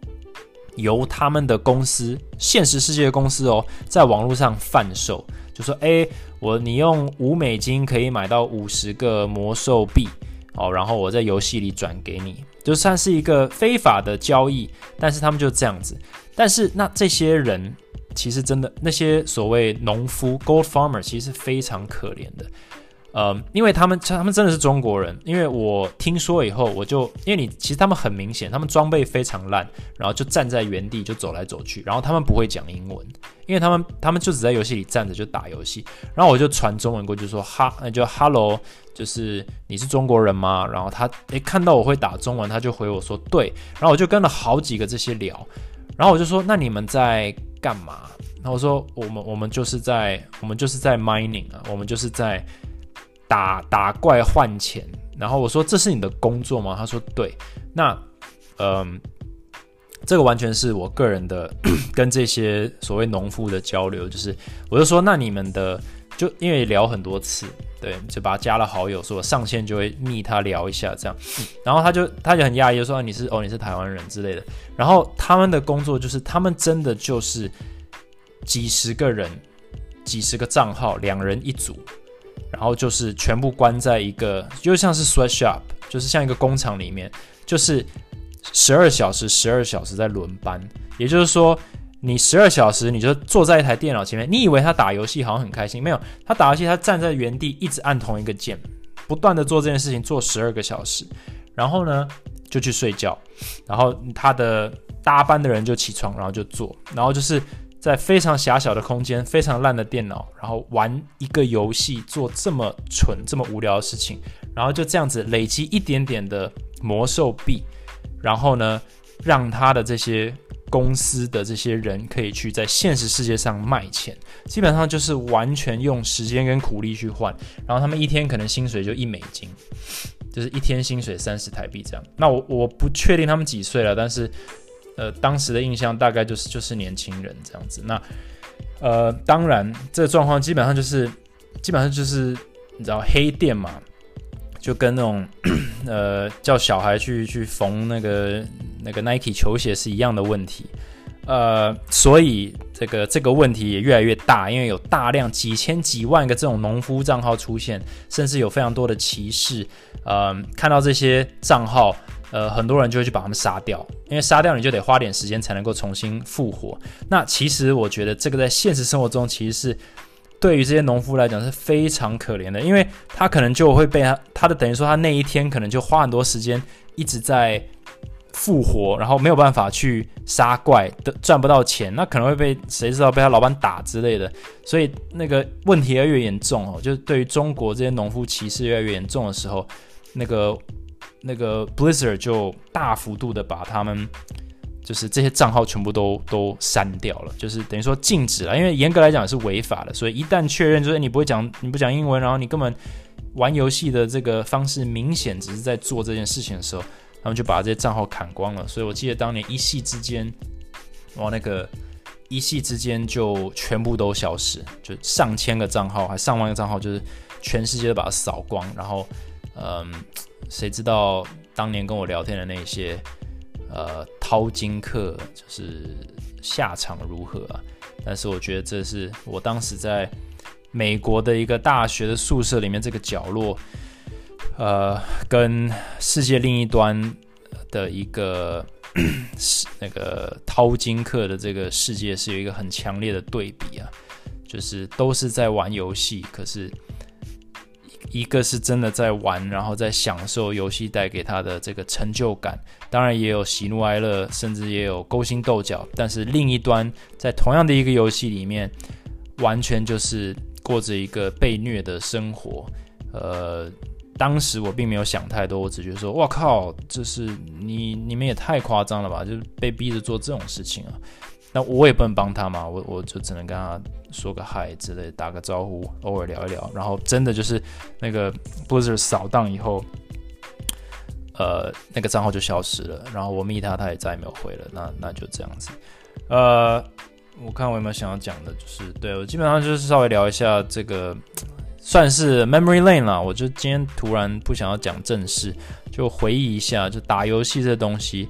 由他们的公司，现实世界的公司哦，在网络上贩售，就说：哎，我你用五美金可以买到五十个魔兽币。哦，然后我在游戏里转给你，就算是一个非法的交易，但是他们就这样子。但是那这些人其实真的那些所谓农夫 （gold farmer） 其实是非常可怜的。呃，因为他们他们真的是中国人，因为我听说以后，我就因为你其实他们很明显，他们装备非常烂，然后就站在原地就走来走去，然后他们不会讲英文，因为他们他们就只在游戏里站着就打游戏，然后我就传中文过去说哈，就 hello，就是你是中国人吗？然后他诶看到我会打中文，他就回我说对，然后我就跟了好几个这些聊，然后我就说那你们在干嘛？然后我说我们我们就是在我们就是在 mining 啊，我们就是在。打打怪换钱，然后我说这是你的工作吗？他说对。那嗯，这个完全是我个人的 <coughs> 跟这些所谓农夫的交流，就是我就说那你们的就因为聊很多次，对，就把他加了好友，说我上线就会密他聊一下这样。然后他就他就很讶异，就说你是哦你是台湾人之类的。然后他们的工作就是他们真的就是几十个人，几十个账号，两人一组。然后就是全部关在一个，就像是 sweatshop，就是像一个工厂里面，就是十二小时、十二小时在轮班。也就是说，你十二小时你就坐在一台电脑前面，你以为他打游戏好像很开心，没有，他打游戏他站在原地一直按同一个键，不断的做这件事情，做十二个小时，然后呢就去睡觉，然后他的搭班的人就起床，然后就做，然后就是。在非常狭小的空间、非常烂的电脑，然后玩一个游戏，做这么蠢、这么无聊的事情，然后就这样子累积一点点的魔兽币，然后呢，让他的这些公司的这些人可以去在现实世界上卖钱，基本上就是完全用时间跟苦力去换，然后他们一天可能薪水就一美金，就是一天薪水三十台币这样。那我我不确定他们几岁了，但是。呃，当时的印象大概就是就是年轻人这样子。那呃，当然这个状况基本上就是基本上就是你知道黑店嘛，就跟那种 <clears throat> 呃叫小孩去去缝那个那个 Nike 球鞋是一样的问题。呃，所以这个这个问题也越来越大，因为有大量几千几万个这种农夫账号出现，甚至有非常多的歧视。呃，看到这些账号。呃，很多人就会去把他们杀掉，因为杀掉你就得花点时间才能够重新复活。那其实我觉得这个在现实生活中其实是对于这些农夫来讲是非常可怜的，因为他可能就会被他他的等于说他那一天可能就花很多时间一直在复活，然后没有办法去杀怪的赚不到钱，那可能会被谁知道被他老板打之类的，所以那个问题越来越严重哦，就是对于中国这些农夫歧视越来越严重的时候，那个。那个 Blizzard 就大幅度的把他们就是这些账号全部都都删掉了，就是等于说禁止了，因为严格来讲是违法的，所以一旦确认就是你不会讲你不讲英文，然后你根本玩游戏的这个方式明显只是在做这件事情的时候，他们就把这些账号砍光了。所以我记得当年一夕之间，哇，那个一夕之间就全部都消失，就上千个账号还上万个账号，就是全世界都把它扫光，然后嗯。谁知道当年跟我聊天的那些呃淘金客就是下场如何啊？但是我觉得这是我当时在美国的一个大学的宿舍里面这个角落，呃，跟世界另一端的一个 <clears throat> 那个淘金客的这个世界是有一个很强烈的对比啊，就是都是在玩游戏，可是。一个是真的在玩，然后在享受游戏带给他的这个成就感，当然也有喜怒哀乐，甚至也有勾心斗角。但是另一端，在同样的一个游戏里面，完全就是过着一个被虐的生活。呃，当时我并没有想太多，我只觉得说：“哇靠，这是你你们也太夸张了吧？就是被逼着做这种事情啊！”那我也不能帮他嘛，我我就只能跟他说个嗨之类，打个招呼，偶尔聊一聊。然后真的就是那个 Blizzard 扫荡以后，呃，那个账号就消失了。然后我密他，他也再也没有回了。那那就这样子。呃，我看我有没有想要讲的，就是对我基本上就是稍微聊一下这个，算是 memory lane 啦。我就今天突然不想要讲正事，就回忆一下，就打游戏这东西。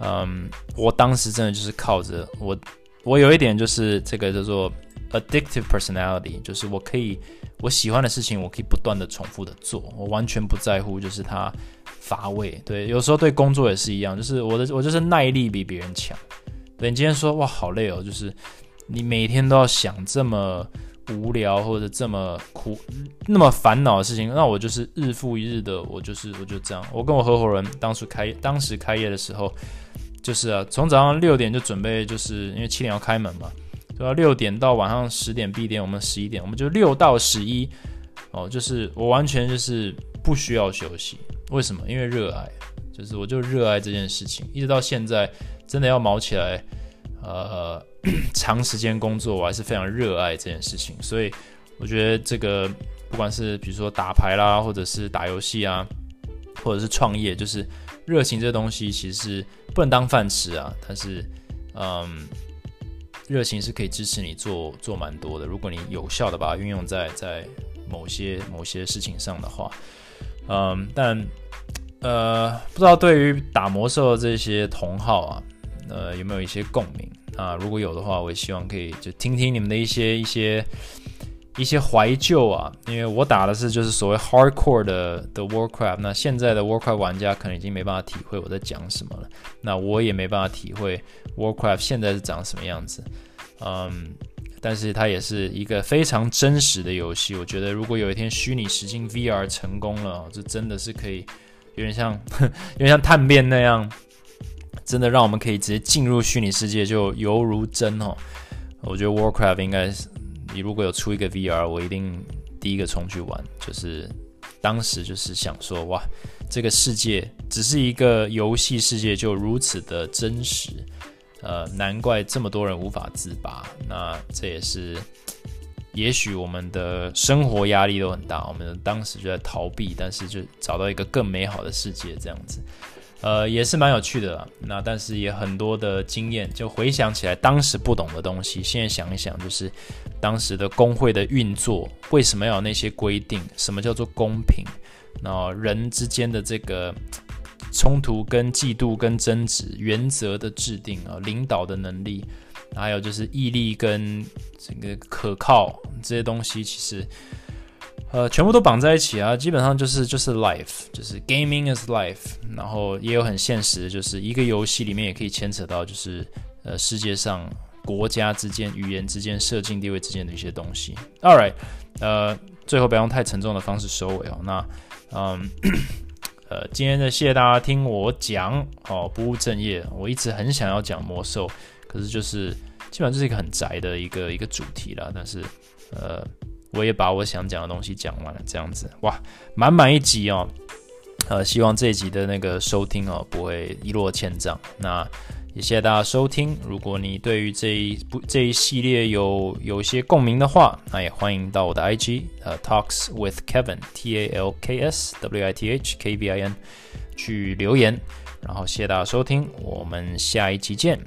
嗯，我当时真的就是靠着我，我有一点就是这个叫做 addictive personality，就是我可以我喜欢的事情，我可以不断的重复的做，我完全不在乎就是它乏味。对，有时候对工作也是一样，就是我的我就是耐力比别人强。对你今天说哇好累哦，就是你每天都要想这么无聊或者这么苦那么烦恼的事情，那我就是日复一日的，我就是我就这样。我跟我合伙人当初开当时开业的时候。就是啊，从早上六点就准备，就是因为七点要开门嘛，对吧？六点到晚上十点闭店，我们十一点，我们就六到十一，哦，就是我完全就是不需要休息，为什么？因为热爱，就是我就热爱这件事情，一直到现在，真的要毛起来，呃，长时间工作，我还是非常热爱这件事情，所以我觉得这个不管是比如说打牌啦，或者是打游戏啊，或者是创业，就是热情这东西，其实。不能当饭吃啊，但是，嗯，热情是可以支持你做做蛮多的。如果你有效的把它运用在在某些某些事情上的话，嗯，但呃，不知道对于打魔兽的这些同好啊，呃，有没有一些共鸣啊？如果有的话，我也希望可以就听听你们的一些一些。一些怀旧啊，因为我打的是就是所谓 hardcore 的的 Warcraft，那现在的 Warcraft 玩家可能已经没办法体会我在讲什么了，那我也没办法体会 Warcraft 现在是长什么样子，嗯，但是它也是一个非常真实的游戏，我觉得如果有一天虚拟实境 VR 成功了，这真的是可以有点像 <laughs> 有点像探变那样，真的让我们可以直接进入虚拟世界，就犹如真哦，我觉得 Warcraft 应该是。你如果有出一个 VR，我一定第一个冲去玩。就是当时就是想说，哇，这个世界只是一个游戏世界，就如此的真实，呃，难怪这么多人无法自拔。那这也是，也许我们的生活压力都很大，我们当时就在逃避，但是就找到一个更美好的世界，这样子。呃，也是蛮有趣的。那但是也很多的经验，就回想起来当时不懂的东西，现在想一想，就是当时的工会的运作，为什么要有那些规定？什么叫做公平？那人之间的这个冲突、跟嫉妒、跟争执，原则的制定啊，领导的能力，还有就是毅力跟这个可靠这些东西，其实。呃，全部都绑在一起啊，基本上就是就是 life，就是 gaming is life，然后也有很现实，就是一个游戏里面也可以牵扯到，就是呃世界上国家之间、语言之间、社经地位之间的一些东西。All right，呃，最后不要用太沉重的方式收尾哦。那嗯，<coughs> 呃，今天的谢谢大家听我讲哦，不务正业。我一直很想要讲魔兽，可是就是基本上就是一个很宅的一个一个主题啦。但是呃。我也把我想讲的东西讲完了，这样子哇，满满一集哦。呃，希望这一集的那个收听哦不会一落千丈。那也谢谢大家收听。如果你对于这一部这一系列有有一些共鸣的话，那也欢迎到我的 IG 呃 Talks with Kevin T A L K S W I T H K V I N 去留言。然后谢谢大家收听，我们下一集见。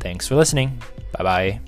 Thanks for listening，拜拜。